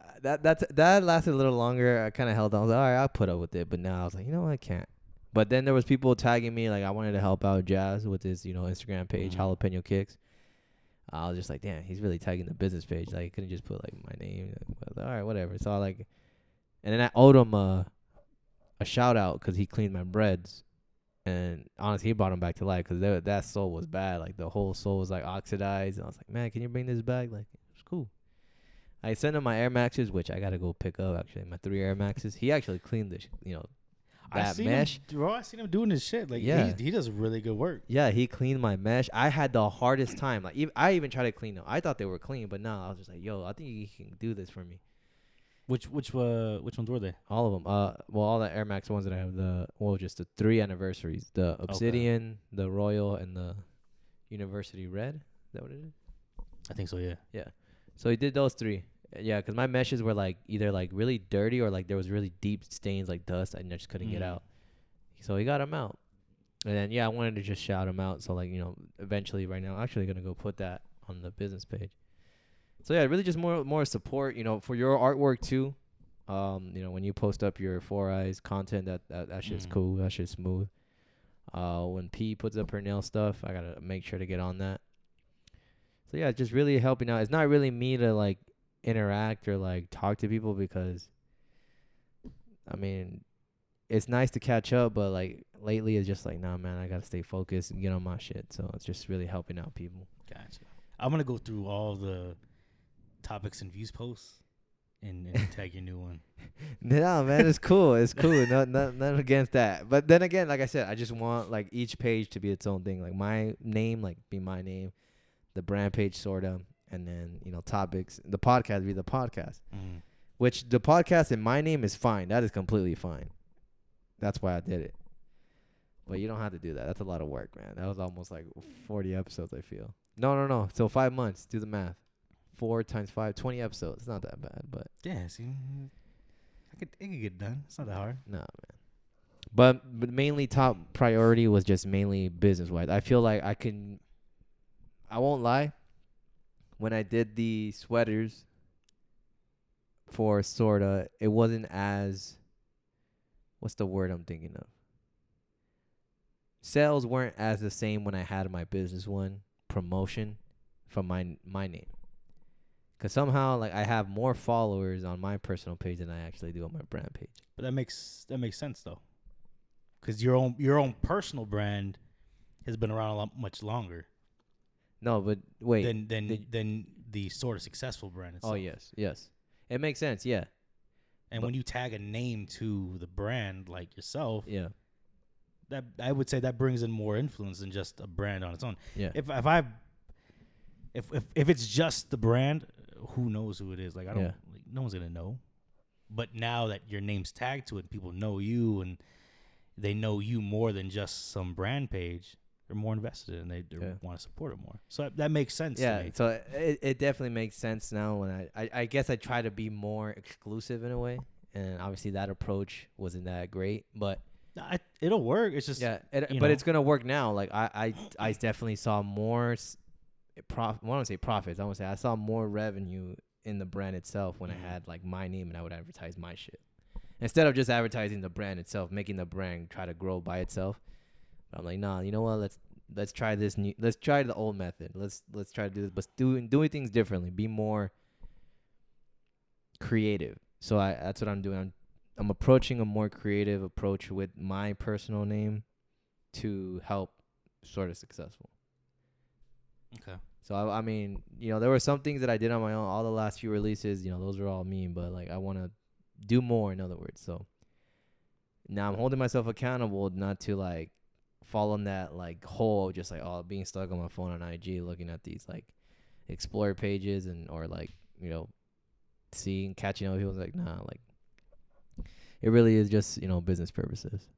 Speaker 2: uh, that. That's that lasted a little longer. I kind of held on. I was like, all right, I'll put up with it. But now I was like, you know, what? I can't. But then there was people tagging me like I wanted to help out Jazz with his, you know, Instagram page,
Speaker 1: Mhm.
Speaker 2: Jalapeno Kicks. I was just like, damn, he's really tagging the business page. Like, he couldn't just put like my name. But, all right, whatever. So I like, and then I owed him a, a shout out because he cleaned my Breds, and honestly, he brought him back to life because that that sole was bad. Like the whole soul was like oxidized, and I was like, man, can you bring this back? Like, it's cool. I sent him my Air Maxes, which I gotta go pick up. Actually, my three Air Maxes. He actually cleaned the, sh- you know,
Speaker 1: I
Speaker 2: that
Speaker 1: seen
Speaker 2: mesh.
Speaker 1: him, bro. I seen him doing this shit. Like,
Speaker 2: Yeah.
Speaker 1: he, he does really good work.
Speaker 2: Yeah, he cleaned my mesh. I had the hardest time. Like, ev I even tried to clean them. I thought they were clean, but no, I was just like, yo, I think you can do this for me.
Speaker 1: Which which uh which ones were they?
Speaker 2: All of them. Uh, well, all the Air Max ones that I have. The well, just the three anniversaries: the Obsidian, the Royal, and the University Red. Is that what it is?
Speaker 1: I think so. Yeah. Yeah.
Speaker 2: So he did those three. Uh, Yeah, 'cause my meshes were like either like really dirty or like there was really deep stains like dust and I just couldn't get
Speaker 1: Mm.
Speaker 2: out. So he got them out. And then yeah, I wanted to just shout him out. So like you know, eventually right now, I'm actually gonna go put that on the business page. So yeah, really just more more support. You know, for your artwork too. Um, you know, when you post up your four eyes content, that that that shit's
Speaker 1: Mhm.
Speaker 2: cool. That shit's smooth. Uh, when P puts up her nail stuff, I gotta make sure to get on that. So yeah, just really helping out. It's not really me to like interact or like talk to people because I mean it's nice to catch up, but like lately it's just like, nah man, I gotta stay focused and get on my shit. So it's just really helping out people.
Speaker 1: Gotcha. I'm gonna go through all the topics and views posts and, and tag your new one.
Speaker 2: No man, it's cool. It's cool. No, no, nothing against that. But then again, like I said, I just want like each page to be its own thing. Like my name, like be my name, the brand page sorta, and then you know topics. The podcast be the podcast.
Speaker 1: Mm.
Speaker 2: Which the podcast in my name is fine. That is completely fine. That's why I did it. But you don't have to do that. That's a lot of work, man. That was almost like 40 episodes, I feel. No, no, no. So five months. Do the math. Four times five, 20 episodes. It's not that bad, but
Speaker 1: Yeah, see, mm, I could it could get done. It's not that hard.
Speaker 2: nah, man. But, but mainly top priority was just mainly business wise. I feel like I can, I won't lie. When I did the sweaters for sorta, it wasn't as, what's the word I'm thinking of? Sales weren't as the same when I had my business one promotion from my my name. Cause somehow like I have more followers on my personal page than I actually do on my brand page.
Speaker 1: But that makes that makes sense though, because your own your own personal brand has been around a lot much longer
Speaker 2: No, but wait.
Speaker 1: than than
Speaker 2: did-
Speaker 1: than the sort of successful brand. Oh, itself.
Speaker 2: oh yes, yes. It makes sense. Yeah,
Speaker 1: And
Speaker 2: but-
Speaker 1: when you tag a name to the brand like yourself,
Speaker 2: yeah,
Speaker 1: that I would say that brings in more influence than just a brand on its own.
Speaker 2: yeah.
Speaker 1: If if I if if if it's just the brand, who knows who it is? Like I don't.
Speaker 2: Yeah.
Speaker 1: Like, no one's gonna know. But now that your name's tagged to it, people know you and they know you more than just some brand page. They're more invested and they, they
Speaker 2: Yeah.
Speaker 1: want to support it more. So that, that makes sense.
Speaker 2: yeah,
Speaker 1: To me.
Speaker 2: so it, it definitely makes sense now when I, I I guess I try to be more exclusive in a way, and obviously that approach wasn't that great, but
Speaker 1: I, it'll work. It's just
Speaker 2: yeah, it, but
Speaker 1: know.
Speaker 2: it's gonna work now. Like I I, I definitely saw more s- prof. I want to say profits. I want to say I saw more revenue in the brand itself when
Speaker 1: Mhm.
Speaker 2: I had like my name and I would advertise my shit instead of just advertising the brand itself, making the brand try to grow by itself. But I'm like, nah, you know what? Let's let's try this new. Let's try the old method. Let's let's try to do this, but doing doing things differently. Be more creative. So I that's what I'm doing. I'm I'm approaching a more creative approach with my personal name to help sort of successful.
Speaker 1: Okay.
Speaker 2: So I, I mean, you know, there were some things that I did on my own. All the last few releases, you know, those were all me. But like, I want to do more. In other words, so now I'm holding myself accountable not to like fall in that like hole, just like oh, being stuck on my phone on IG, looking at these like explore pages and or like you know, seeing catching up with people. Like nah, like it really is just you know business purposes.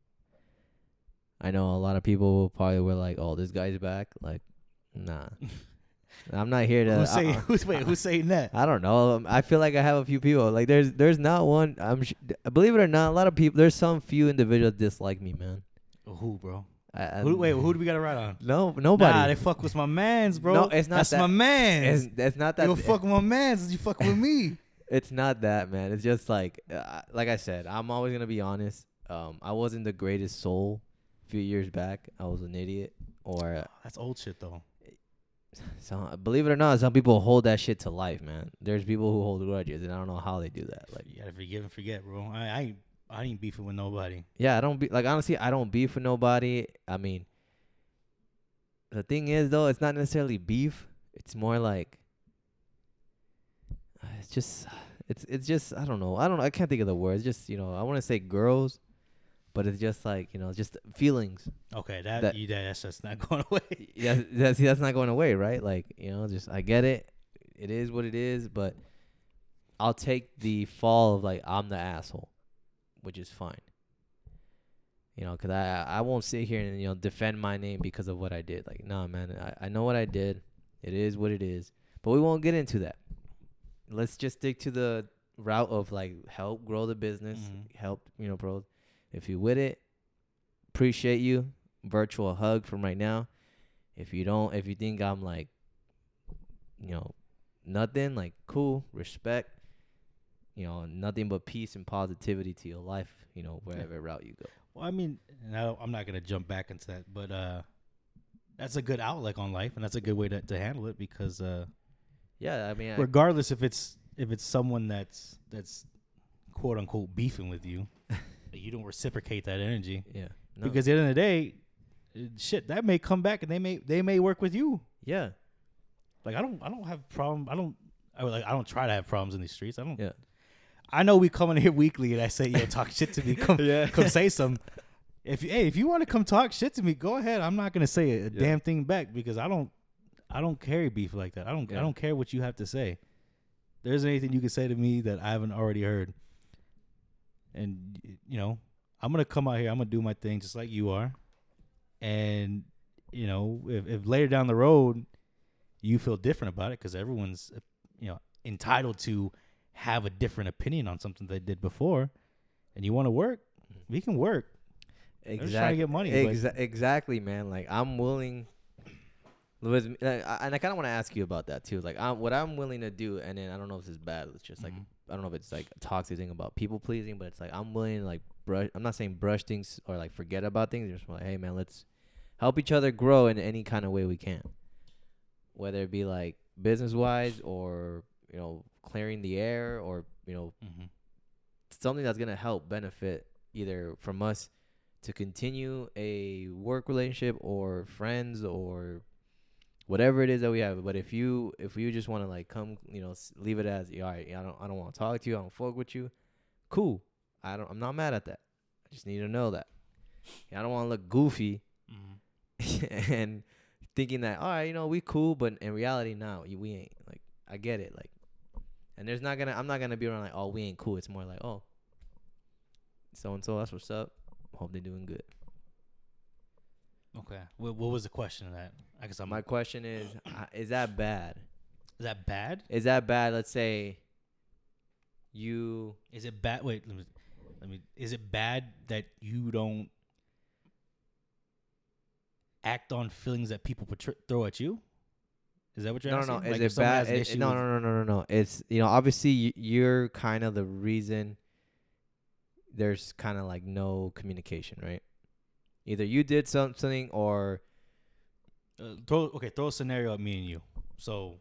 Speaker 2: I know a lot of people probably were like, "Oh, this guy's back." Like, nah, I'm not here to.
Speaker 1: Who's saying?
Speaker 2: I,
Speaker 1: who's wait? Who's saying that?
Speaker 2: I don't know. Um, I feel like I have a few people. Like, there's there's not one. I'm sh- believe it or not, a lot of people. There's some few individuals dislike me, man.
Speaker 1: Who, bro?
Speaker 2: I, I,
Speaker 1: Who, wait, who do we got to ride on?
Speaker 2: No, nobody.
Speaker 1: Nah, they fuck with my mans, bro.
Speaker 2: No, it's not
Speaker 1: That's
Speaker 2: that.
Speaker 1: my mans.
Speaker 2: it's, it's not that.
Speaker 1: you fuck with my mans. You fuck with me.
Speaker 2: it's not that, man. It's just like, uh, like I said, I'm always gonna be honest. Um, I wasn't the greatest soul a few years back. I was an idiot, or
Speaker 1: That's old shit though.
Speaker 2: So. Believe it or not, some people hold that shit to life, man. There's people who hold grudges, and I don't know how they do that. Like,
Speaker 1: You gotta forgive and forget, bro. I, I ain't, I ain't beefing with nobody.
Speaker 2: yeah, I don't be like honestly, I don't beef with nobody. I mean, the thing is though, it's not necessarily beef. It's more like, uh, it's just, it's it's just I don't know. I don't know. I can't think of the words. Just you know I want to say girls, but it's just like you know just feelings.
Speaker 1: Okay, that,
Speaker 2: That-
Speaker 1: you, that that's just not going away.
Speaker 2: yeah, that's that's not going away, right? Like you know, just I get it. It is what it is, but I'll take the fall of like I'm the asshole, which is fine. You know, 'cause I I won't sit here and you know defend my name because of what I did. Like, nah, man, I I know what I did. It is what it is. But we won't get into that. Let's just stick to the route of like help grow the business,
Speaker 1: Mhm.
Speaker 2: help you know, bro. If you with it, appreciate you. Virtual hug from right now. If you don't, if you think I'm like, you know, nothing, like cool, respect, you know, nothing but peace and positivity to your life, you know, wherever route you go.
Speaker 1: Well, I mean, and I don't, I'm not gonna jump back into that, but uh, that's a good outlook on life, and that's a good way to, to handle it because uh,
Speaker 2: Yeah, I mean, I,
Speaker 1: regardless if it's if it's someone that's that's quote unquote beefing with you, you don't reciprocate that energy
Speaker 2: yeah, no,
Speaker 1: because at the end of the day, shit that may come back and they may they may work with you.
Speaker 2: yeah,
Speaker 1: Like I don't I don't have problem I don't I like I don't try to have problems in these streets. I don't.
Speaker 2: yeah,
Speaker 1: I know we come in here weekly and I say yo talk shit to me. Come
Speaker 2: yeah,
Speaker 1: come say some. If you- hey, if you want to come talk shit to me, go ahead. I'm not gonna say a,
Speaker 2: Yeah.
Speaker 1: damn thing back because I don't, I don't carry beef like that. I don't,
Speaker 2: Yeah.
Speaker 1: I don't care what you have to say. There isn't anything you can say to me that I haven't already heard. And you know, I'm gonna come out here. I'm gonna do my thing just like you are. and you know if, if later down the road you feel different about it because everyone's uh, you know entitled to have a different opinion on something they did before, and you want to work, we can work. They're trying to get money.
Speaker 2: Exa- exactly, man. Like I'm willing. With, me- like, I- and I kind of want to ask you about that too. Like, I'm, what I'm willing to do, and then I don't know if this is bad. It's just like
Speaker 1: Mhm.
Speaker 2: I don't know if it's like a toxic thing about people pleasing, but it's like I'm willing to like brush. I'm not saying brush things or like forget about things. Just like, hey man, let's help each other grow in any kind of way we can. Whether it be like business wise or you know clearing the air or you know
Speaker 1: Mhm.
Speaker 2: something that's gonna help benefit either from us to continue a work relationship or friends or whatever it is that we have. But if you if you just want to like come, you know, s- leave it as all right, I don't I don't want to talk to you, I don't fuck with you. Cool. I don't I'm not mad at that. I just need to know that. I don't want to look goofy
Speaker 1: Mhm.
Speaker 2: and thinking that all right, you know, we cool, but in reality, now we ain't. Like I get it, like, and there's not gonna I'm not gonna be around like oh we ain't cool. It's more like oh, so and so that's what's up. Hope they're doing good.
Speaker 1: Okay. What, what was the question of that? I guess I'm.
Speaker 2: My question is, uh, is that bad?
Speaker 1: is that bad?
Speaker 2: Is that bad? Let's say you
Speaker 1: Is it bad? Wait, let me. Let me. Is it bad that you don't act on feelings that people portray, throw at you? Is that what you're
Speaker 2: no,
Speaker 1: asking?
Speaker 2: no, no.
Speaker 1: Like
Speaker 2: Is it bad? It- no, no, no, no, no, no. It's you know, obviously you're kind of the reason. There's kind of like no communication, right? Either you did something or
Speaker 1: Uh, throw okay. Throw a scenario at me and you. So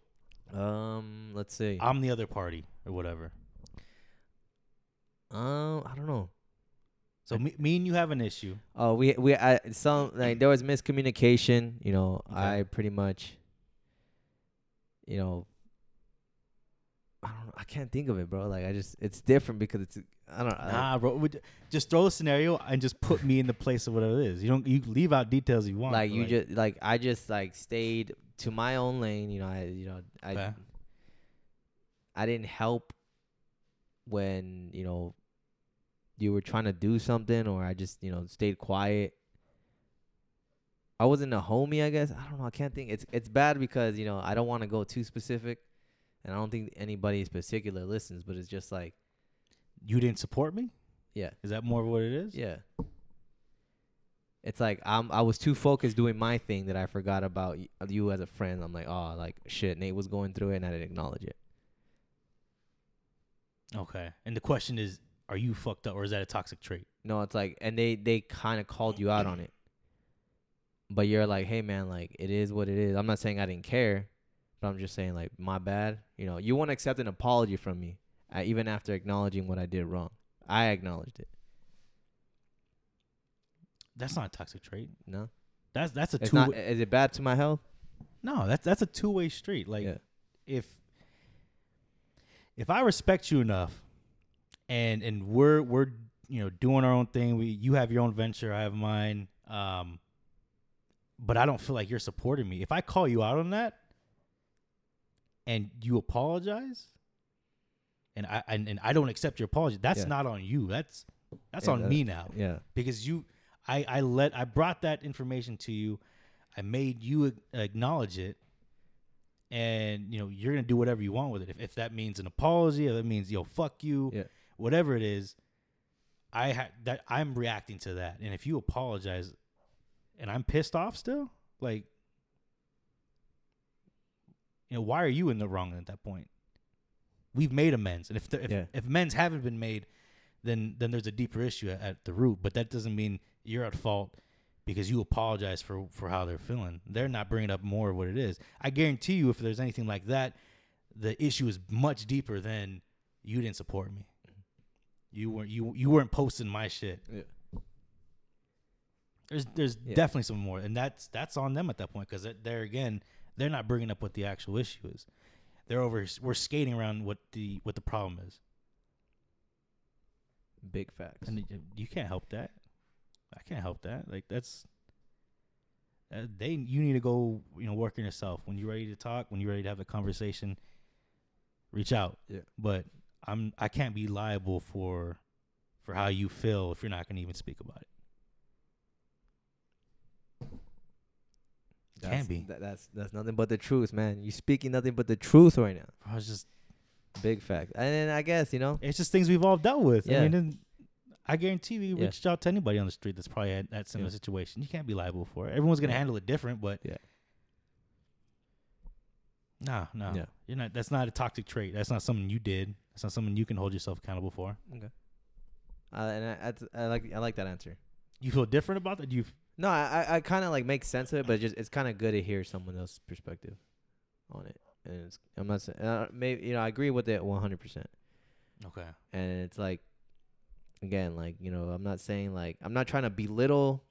Speaker 2: um, let's see.
Speaker 1: I'm the other party or whatever.
Speaker 2: Um, I don't know.
Speaker 1: So me, me and you have an issue.
Speaker 2: Oh, we we I some like there was miscommunication. You know,
Speaker 1: Okay.
Speaker 2: I pretty much, you know, I don't know. I can't think of it, bro. Like I just it's different because it's I don't know.
Speaker 1: Nah, bro. we- Just throw a scenario and just put me in the place of whatever it is. You don't. You leave out details you want.
Speaker 2: like you just like I just like stayed to my own lane. You know, I you know I. I didn't help when you know you were trying to do something, or I just you know stayed quiet. I wasn't a homie, I guess. I don't know. I can't think. It's it's bad because you know I don't want to go too specific, and I don't think anybody in particular listens. But it's just like,
Speaker 1: you didn't support me.
Speaker 2: yeah,
Speaker 1: Is that more of what it is?
Speaker 2: yeah. It's like I'm I was too focused doing my thing that I forgot about y- uh, you as a friend. I'm like, oh, like shit, Nate was going through it, and I didn't acknowledge it.
Speaker 1: Okay. And the question is, are you fucked up or is that a toxic trait?
Speaker 2: No, it's like, and they they kind of called you out on it, but you're like, hey man, like it is what it is. I'm not saying I didn't care, but I'm just saying like my bad. You know, you want to accept an apology from me, uh, even after acknowledging what I did wrong. I acknowledged it.
Speaker 1: That's not a toxic trait.
Speaker 2: No,
Speaker 1: That's that's a
Speaker 2: it's
Speaker 1: two.
Speaker 2: not. Is it bad to my health?
Speaker 1: no, that's that's a two way street. Like
Speaker 2: yeah,
Speaker 1: if if I respect you enough, and and we're we're you know doing our own thing. We you have your own venture, I have mine. Um, but I don't feel like you're supporting me. If I call you out on that, and you apologize, and I and, and I don't accept your apology, that's
Speaker 2: Yeah.
Speaker 1: not on you. That's that's
Speaker 2: Yeah,
Speaker 1: on
Speaker 2: that-
Speaker 1: me now
Speaker 2: yeah,
Speaker 1: because you I I let I brought that information to you. I made you acknowledge it. And you know you're gonna do whatever you want with it. If, if that means an apology, if that means yo fuck you,
Speaker 2: Yeah.
Speaker 1: whatever it is, I ha- that I'm reacting to that. And if you apologize, and I'm pissed off still, like, you know, why are you in the wrong at that point? We've made amends, and if the, if,
Speaker 2: Yeah.
Speaker 1: if amends haven't been made, then then there's a deeper issue at, at the root. But that doesn't mean you're at fault because you apologize for for how they're feeling. They're not bringing up more of what it is. I guarantee you, if there's anything like that, the issue is much deeper than you didn't support me. Mm-hmm. You weren't you you weren't posting my shit.
Speaker 2: Yeah.
Speaker 1: There's there's
Speaker 2: Yeah.
Speaker 1: definitely some more, and that's that's on them at that point because they're again they're not bringing up what the actual issue is. They're over we're skating around what the what the problem is,
Speaker 2: big facts.
Speaker 1: and you- you can't help that. I can't help that. Like that's uh, they you need to go you know work on yourself when you're ready to talk when you're ready to have a conversation. Reach out.
Speaker 2: Yeah.
Speaker 1: But I'm I can't be liable for for how you feel if you're not gonna even speak about it.
Speaker 2: That's,
Speaker 1: Can't be.
Speaker 2: that- that's that's nothing but the truth, man. You're speaking nothing but the truth right now.
Speaker 1: Bro, it's just
Speaker 2: Big fact. And then I guess you know.
Speaker 1: it's just things we've all dealt with. I
Speaker 2: Yeah.
Speaker 1: mean, I guarantee we
Speaker 2: Yeah.
Speaker 1: reached out to anybody on the street that's probably had that similar
Speaker 2: Yeah.
Speaker 1: situation. You can't be liable for it. Everyone's gonna
Speaker 2: Yeah.
Speaker 1: handle it different, but
Speaker 2: Yeah.
Speaker 1: No, no.
Speaker 2: Yeah.
Speaker 1: You're not that's not a toxic trait. That's not something you did. That's not something you can hold yourself accountable for.
Speaker 2: Uh, and I, that's- I like I like that answer.
Speaker 1: You feel different about that? You
Speaker 2: No, I I, kind of like make sense of it, but it just it's kind of good to hear someone else's perspective on it. And it's, I'm not saying uh, maybe you know I agree with it 100. percent
Speaker 1: Okay.
Speaker 2: And it's like again like you know I'm not saying like I'm not trying to belittle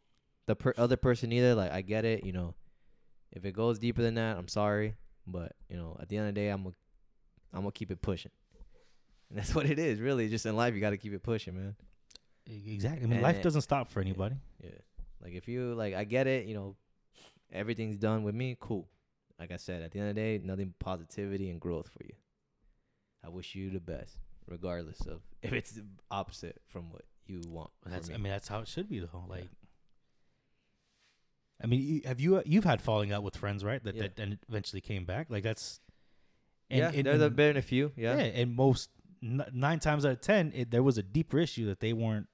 Speaker 2: the per- other person either. Like I get it, you know. If it goes deeper than that, I'm sorry, but you know at the end of the day, I'm gonna I'm gonna keep it pushing. And that's what it is, really. Just in life, you got to keep it pushing, man.
Speaker 1: Exactly. I mean,
Speaker 2: And
Speaker 1: life
Speaker 2: it-
Speaker 1: doesn't stop for anybody.
Speaker 2: Yeah. Like if you like I get it, you know, everything's done with me, cool. Like I said, at the end of the day, nothing positivity and growth for you. I wish you the best, regardless of if it's the opposite from what you want.
Speaker 1: That's
Speaker 2: for
Speaker 1: I mean that's how it should be though. Like
Speaker 2: Yeah.
Speaker 1: I mean, you- have you uh, you've had falling out with friends, right? That
Speaker 2: Yeah.
Speaker 1: that then eventually came back. Like that's
Speaker 2: yeah,
Speaker 1: and-
Speaker 2: there's
Speaker 1: and-
Speaker 2: been a few. Yeah.
Speaker 1: yeah. and most n- nine times out of ten, it, there was a deeper issue that they weren't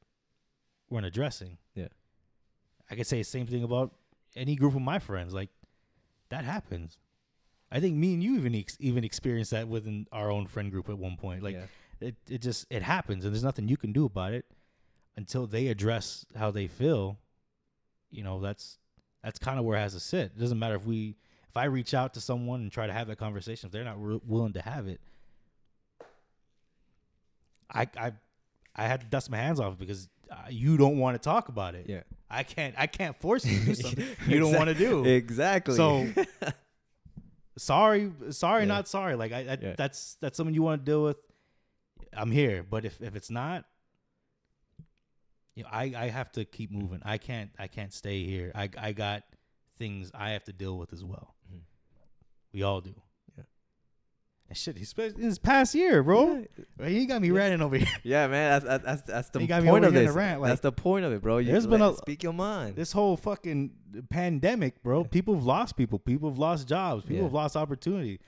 Speaker 1: weren't addressing.
Speaker 2: Yeah.
Speaker 1: I could say the same thing about any group of my friends. Like that happens. I think me and you even ex- even experienced that within our own friend group at one point. Like
Speaker 2: yeah.
Speaker 1: it, it just it happens, and there's nothing you can do about it until they address how they feel. You know, that's that's kind of where it has to sit. It doesn't matter if we if I reach out to someone and try to have that conversation, if they're not re- willing to have it, I I I had to dust my hands off because uh, you don't want to talk about it.
Speaker 2: yeah.
Speaker 1: I can't I can't force you to do something you don't want to do.
Speaker 2: Exactly.
Speaker 1: So sorry, sorry,
Speaker 2: Yeah.
Speaker 1: not sorry. Like I, I
Speaker 2: Yeah.
Speaker 1: that's that's something you want to deal with. I'm here, but if if it's not, you know, I I have to keep moving. I can't I can't stay here. I I got things I have to deal with as well.
Speaker 2: Mhm.
Speaker 1: We all do. Shit, he spent this past year, bro.
Speaker 2: Yeah.
Speaker 1: You got me
Speaker 2: Yeah.
Speaker 1: ranting over here.
Speaker 2: Yeah, man, that's that's that's, that's the
Speaker 1: You got me
Speaker 2: point
Speaker 1: over
Speaker 2: of this.
Speaker 1: rant, like-
Speaker 2: that's the point of it, bro. You
Speaker 1: There's been
Speaker 2: let-
Speaker 1: a-
Speaker 2: speak your mind.
Speaker 1: This whole fucking pandemic, bro. People have lost people. People have lost jobs. People
Speaker 2: Yeah.
Speaker 1: have lost opportunity.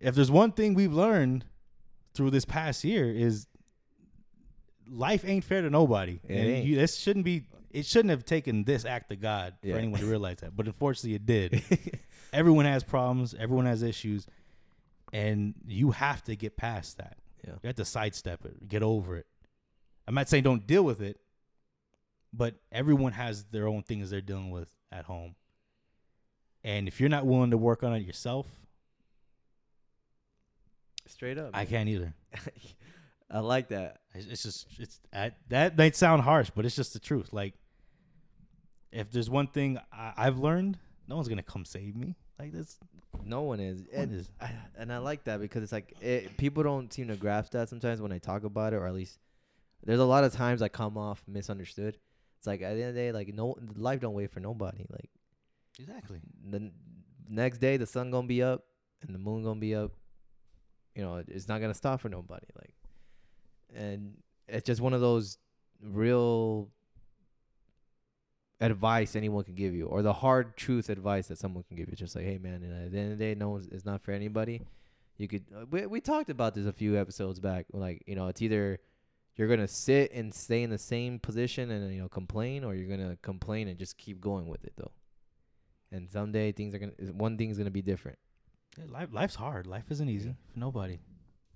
Speaker 1: If there's one thing we've learned through this past year is life ain't fair to nobody.
Speaker 2: It
Speaker 1: and you, this shouldn't be. It shouldn't have taken this act of God for anyone to realize that. But unfortunately, it did. everyone has problems. Everyone has issues, and you have to get past that.
Speaker 2: yeah.
Speaker 1: You have to sidestep it, get over it. I'm not saying don't deal with it, but everyone has their own things they're dealing with at home. And if you're not willing to work on it yourself,
Speaker 2: Straight up.
Speaker 1: I can't either.
Speaker 2: I like that.
Speaker 1: It's, it's just it's I, that might sound harsh, but it's just the truth. Like, if there's one thing I, I've learned, no one's gonna come save me. Like this,
Speaker 2: No one is. And,
Speaker 1: is.
Speaker 2: I, and I like that because it's like it, people don't seem to grasp that sometimes when I talk about it, or at least there's a lot of times I come off misunderstood. It's like at the end of the day, like no life don't wait for nobody. Like
Speaker 1: Exactly.
Speaker 2: the n- next day, the sun gonna be up and the moon gonna be up. You know, it- it's not gonna stop for nobody. Like, and it's just one of those real advice anyone can give you, or the hard truth advice that someone can give you. Just like, hey man, at the end of the day, no one's it's not for anybody. You could uh, we we talked about this a few episodes back. Like, you know, it's either you're gonna sit and stay in the same position and you know complain, or you're gonna complain and just keep going with it though. And someday things are gonna one thing's gonna be different.
Speaker 1: Yeah, life life's hard. Life isn't easy
Speaker 2: Yeah.
Speaker 1: for nobody.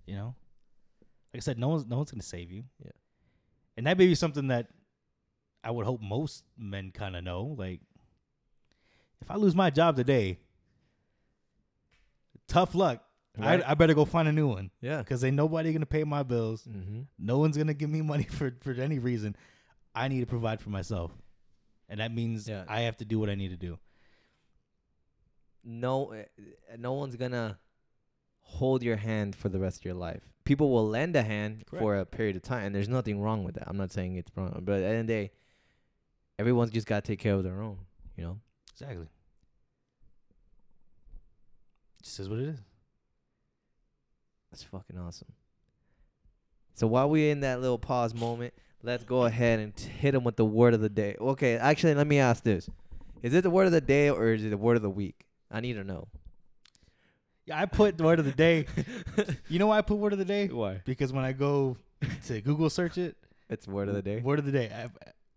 Speaker 1: You know, like I said, no one's no one's gonna save you.
Speaker 2: Yeah.
Speaker 1: and that may be something that I would hope most men kind of know. Like, if I lose my job today, tough luck.
Speaker 2: Right.
Speaker 1: I I better go find a new one
Speaker 2: Yeah.
Speaker 1: because ain't nobody gonna pay my bills.
Speaker 2: Mm-hmm.
Speaker 1: No one's gonna give me money for for any reason. I need to provide for myself, and that means
Speaker 2: Yeah.
Speaker 1: I have to do what I need to do.
Speaker 2: No, uh, no one's gonna hold your hand for the rest of your life. People will lend a hand for a period of time, and there's nothing wrong with that. I'm not saying it's wrong, but at the end of the day, everyone's just gotta take care of their own. You know.
Speaker 1: Exactly. Just is what it is.
Speaker 2: That's fucking awesome. So while we're in that little pause moment, let's go ahead and t- hit them with the word of the day. Okay, actually, let me ask this: Is it the word of the day or is it the word of the week? I need to know.
Speaker 1: Yeah, I put word of the day. You know why I put word of the day?
Speaker 2: Why?
Speaker 1: Because when I go to Google search it,
Speaker 2: It's word of the day.
Speaker 1: word of the day, I,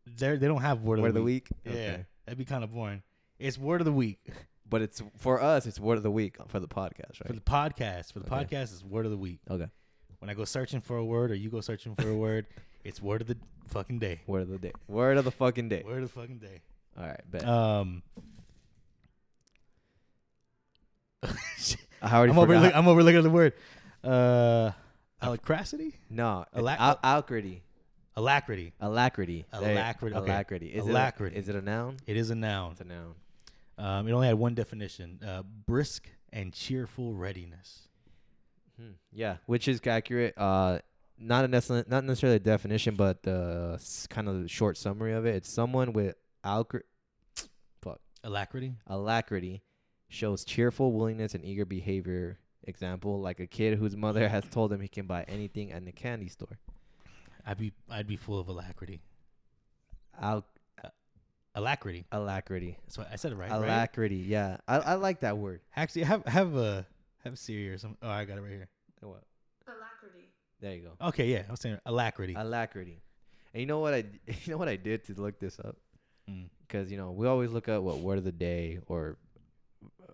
Speaker 1: they they don't have word of
Speaker 2: Word of
Speaker 1: the
Speaker 2: the
Speaker 1: week.
Speaker 2: week.
Speaker 1: Yeah,
Speaker 2: Okay.
Speaker 1: that'd be kind of boring. It's word of the week
Speaker 2: But it's for us. It's word of the week for the podcast, right?
Speaker 1: for the podcast. For the
Speaker 2: Okay.
Speaker 1: podcast, it's word of the week.
Speaker 2: okay.
Speaker 1: When I go searching for a word or you go searching for a word, it's word of the fucking day.
Speaker 2: Word of the day. Word of the fucking day.
Speaker 1: Word of the fucking day.
Speaker 2: All right. Bet.
Speaker 1: Um,
Speaker 2: I already
Speaker 1: I'm over. I'm over looking at the word. Uh, alacrosity,
Speaker 2: no.
Speaker 1: Alac-
Speaker 2: al- alacrity.
Speaker 1: Alacrity.
Speaker 2: Alacrity. There-
Speaker 1: Alacrity, okay.
Speaker 2: Alacrity. Is
Speaker 1: Alacrity.
Speaker 2: It a, is it a noun?
Speaker 1: It is a noun.
Speaker 2: It's a noun.
Speaker 1: Um, it only had one definition: uh, brisk and cheerful readiness.
Speaker 2: Hmm. Yeah, which is accurate. Uh, not a necessarily not necessarily a definition, but the s- kind of the short summary of it. It's someone with alcr-
Speaker 1: Alacrity.
Speaker 2: alacrity shows cheerful willingness and eager behavior. Example, like a kid whose mother has told him he can buy anything at the candy store.
Speaker 1: I'd be. I'd be full of alacrity.
Speaker 2: Al-
Speaker 1: Alacrity.
Speaker 2: alacrity.
Speaker 1: So I said it right. right?
Speaker 2: alacrity. Yeah, I, I like that word.
Speaker 1: Actually, have have a have Siri or something. Oh, I got it right here.
Speaker 2: What?
Speaker 3: Alacrity.
Speaker 2: There you go.
Speaker 1: Okay, yeah, I was saying alacrity.
Speaker 2: Alacrity. And you know what I d- you know what I did to look this up
Speaker 1: Mm.
Speaker 2: because you know we always look up what word of the day or uh,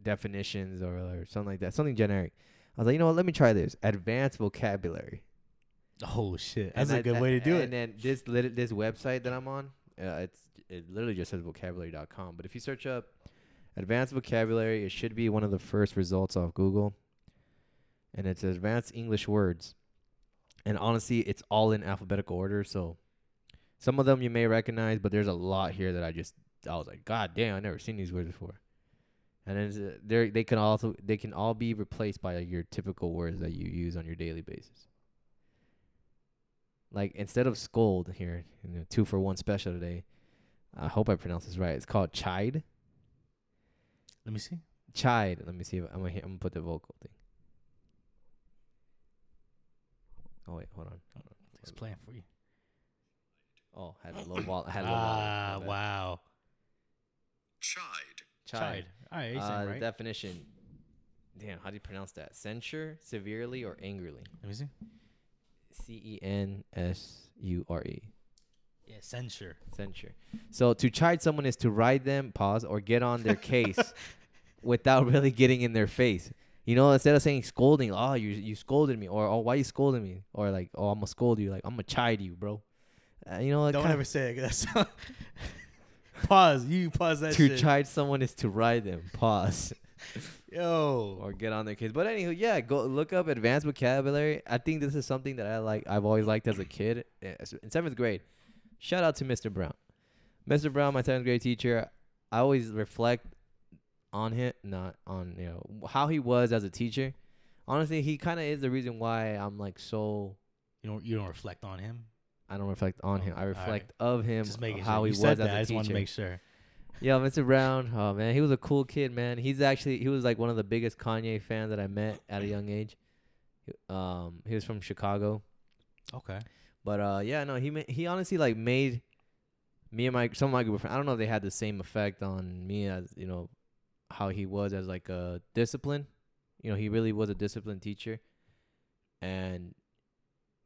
Speaker 2: definitions or, or something like that, something generic. I was like, you know what? Let me try this. Advanced vocabulary.
Speaker 1: Oh shit,
Speaker 2: And
Speaker 1: that's a
Speaker 2: I-
Speaker 1: good way to do
Speaker 2: and
Speaker 1: it.
Speaker 2: And then this lit- this website that I'm on, uh, it's it literally just says vocabulary.com. But if you search up advanced vocabulary, it should be one of the first results off Google. And it's advanced English words. And honestly, it's all in alphabetical order. So some of them you may recognize, but there's a lot here that I just I was like, God damn, I never seen these words before. And then uh, they they can also they can all be replaced by your typical words that you use on your daily basis like instead of scold here, you know, two for one special today. I hope I pronounce this right. It's called chide.
Speaker 1: Let me see.
Speaker 2: Chide. Let me see if I'm gonna, hit, I'm gonna put the vocal thing. Oh wait, hold on. Hold on.
Speaker 1: It's playing for you.
Speaker 2: Oh, had a low wall. Had a low
Speaker 1: Ah,
Speaker 2: volume.
Speaker 1: Wow.
Speaker 4: Chide.
Speaker 1: Chide. All right,
Speaker 2: Uh,
Speaker 1: right.
Speaker 2: definition. Damn, how do you pronounce that? Censure, severely, or angrily.
Speaker 1: Let me see.
Speaker 2: C E N S U R E.
Speaker 1: Yeah, censure.
Speaker 2: Censure. So to chide someone is to ride them, pause, or get on their case without really getting in their face. You know, instead of saying scolding, oh you you scolded me, or oh why you scolding me, or like oh I'm gonna scold you, like I'm gonna chide you, bro. Uh, you know,
Speaker 1: Don't ever say it. That's pause. You pause that
Speaker 2: to
Speaker 1: shit.
Speaker 2: chide someone is to ride them, pause,
Speaker 1: Yo.
Speaker 2: or get on their case. But anywho, yeah, go look up advanced vocabulary. I think this is something that I like. I've always liked as a kid. eh, In seventh grade, shout out to Mr. Brown. Mr. Brown, my seventh grade teacher. I always reflect on him, not on you know how he was as a teacher. Honestly, he kind of is the reason why I'm like so.
Speaker 1: You don't. You don't reflect on him.
Speaker 2: I don't reflect on him.
Speaker 1: Oh,
Speaker 2: I
Speaker 1: alright.
Speaker 2: reflect of him
Speaker 1: Just making
Speaker 2: how
Speaker 1: sure.
Speaker 2: he
Speaker 1: you
Speaker 2: was
Speaker 1: said
Speaker 2: as
Speaker 1: that. I
Speaker 2: a
Speaker 1: just
Speaker 2: teacher.
Speaker 1: wanted to make sure.
Speaker 2: Yeah, Mr. Brown. Oh man, he was a cool kid, man. He's actually he was like one of the biggest Kanye fans that I met at a young age. Um, he was from Chicago,
Speaker 1: Okay.
Speaker 2: but uh, yeah, no, he ma- he honestly like made me and my some of my group of friends. I don't know if they had the same effect on me as you know how he was as like a discipline. You know, he really was a disciplined teacher, and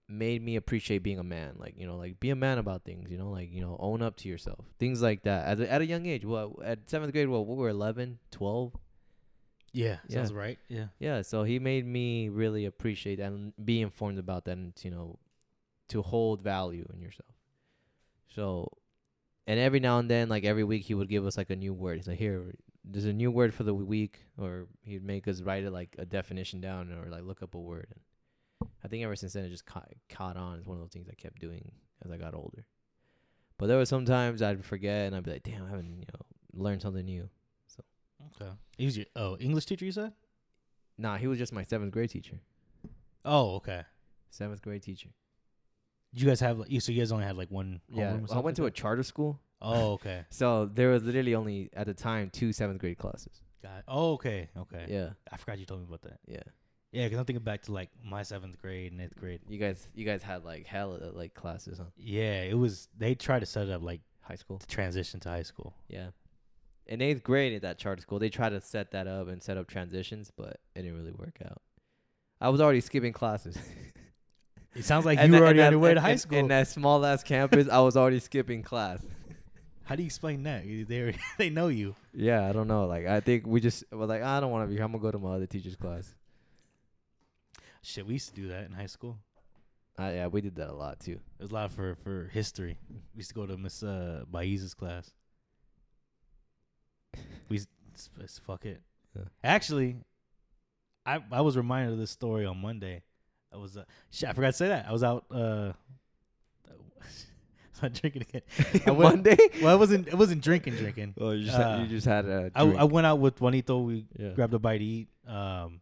Speaker 2: made me appreciate being a man. Like you know, like be a man about things. You know, like you know, own up to yourself. Things like that. At a, at a young age. Well, at seventh grade, well, we were 11, 12.
Speaker 1: Yeah.
Speaker 2: Yeah.
Speaker 1: Sounds right. Yeah.
Speaker 2: Yeah, so he made me really appreciate and be informed about that and you know to hold value in yourself. So and every now and then, like every week he would give us like a new word. He's like, Here, there's a new word for the week or he'd make us write it like a definition down or like look up a word and I think ever since then it just caught caught on. It's one of those things I kept doing as I got older. But there were sometimes I'd forget and I'd be like, Damn, I haven't, you know, learned something new.
Speaker 1: So okay. He was your oh English teacher. You said.
Speaker 2: Nah, he was just my seventh grade teacher.
Speaker 1: Oh, okay.
Speaker 2: Seventh grade teacher.
Speaker 1: Did you guys have like you? So you guys only had like one.
Speaker 2: Yeah, I went to a charter school.
Speaker 1: Oh, okay.
Speaker 2: so there was literally only at the time two seventh grade classes.
Speaker 1: Got. It. Oh, okay. Okay.
Speaker 2: Yeah,
Speaker 1: I forgot you told me about that.
Speaker 2: yeah.
Speaker 1: Yeah, because I'm thinking back to like my seventh grade and eighth grade.
Speaker 2: You guys, you guys had like hell uh, like classes, huh?
Speaker 1: Yeah, it was. They tried to set it up like
Speaker 2: High school.
Speaker 1: to transition to high school.
Speaker 2: Yeah, in eighth grade at that charter school, they tried to set that up and set up transitions, but it didn't really work out. I was already skipping classes.
Speaker 1: It sounds like
Speaker 2: And
Speaker 1: you
Speaker 2: that-
Speaker 1: were already on your way to high school.
Speaker 2: In that small ass campus, I was already skipping class.
Speaker 1: How do you explain that? They they know you.
Speaker 2: Yeah, I don't know. Like I think we just were like, I don't want to be here. I'm gonna go to my other teacher's class.
Speaker 1: Shit, we used to do that in high school.
Speaker 2: Uh, yeah, we did that a lot too.
Speaker 1: It was a lot for for history. We used to go to Miss uh, Baez's class. We used fuck it.
Speaker 2: Yeah.
Speaker 1: Actually, I I was reminded of this story on Monday. I was uh, shit. I forgot to say that. I was out. Uh, I was drinking again. I went-
Speaker 2: Monday.
Speaker 1: Well, I wasn't. It wasn't drinking. Drinking.
Speaker 2: Oh, you just
Speaker 1: Uh,
Speaker 2: had, you just had a.
Speaker 1: I,
Speaker 2: drink.
Speaker 1: I went out with Juanito. We
Speaker 2: yeah.
Speaker 1: grabbed a bite to eat. Um,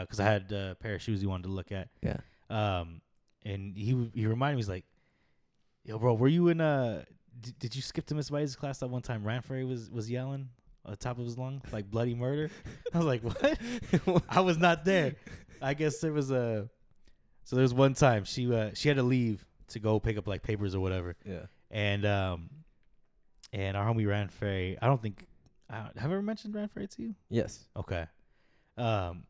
Speaker 1: because I had a pair of shoes he wanted to look at.
Speaker 2: Yeah.
Speaker 1: Um, and he he reminded me he's like, "Yo, bro, were you in uh? D- did you skip to Miss White's class that one time? Ranfrey was was yelling on the top of his lung like bloody murder. I was like, what? I was not there. I guess there was a. So there was one time she uh she had to leave to go pick up like papers or whatever,
Speaker 2: yeah.
Speaker 1: and um, and our homie Ranfrey. I don't think I, have I ever mentioned Ranfrey to you.
Speaker 2: Yes.
Speaker 1: Okay. Um,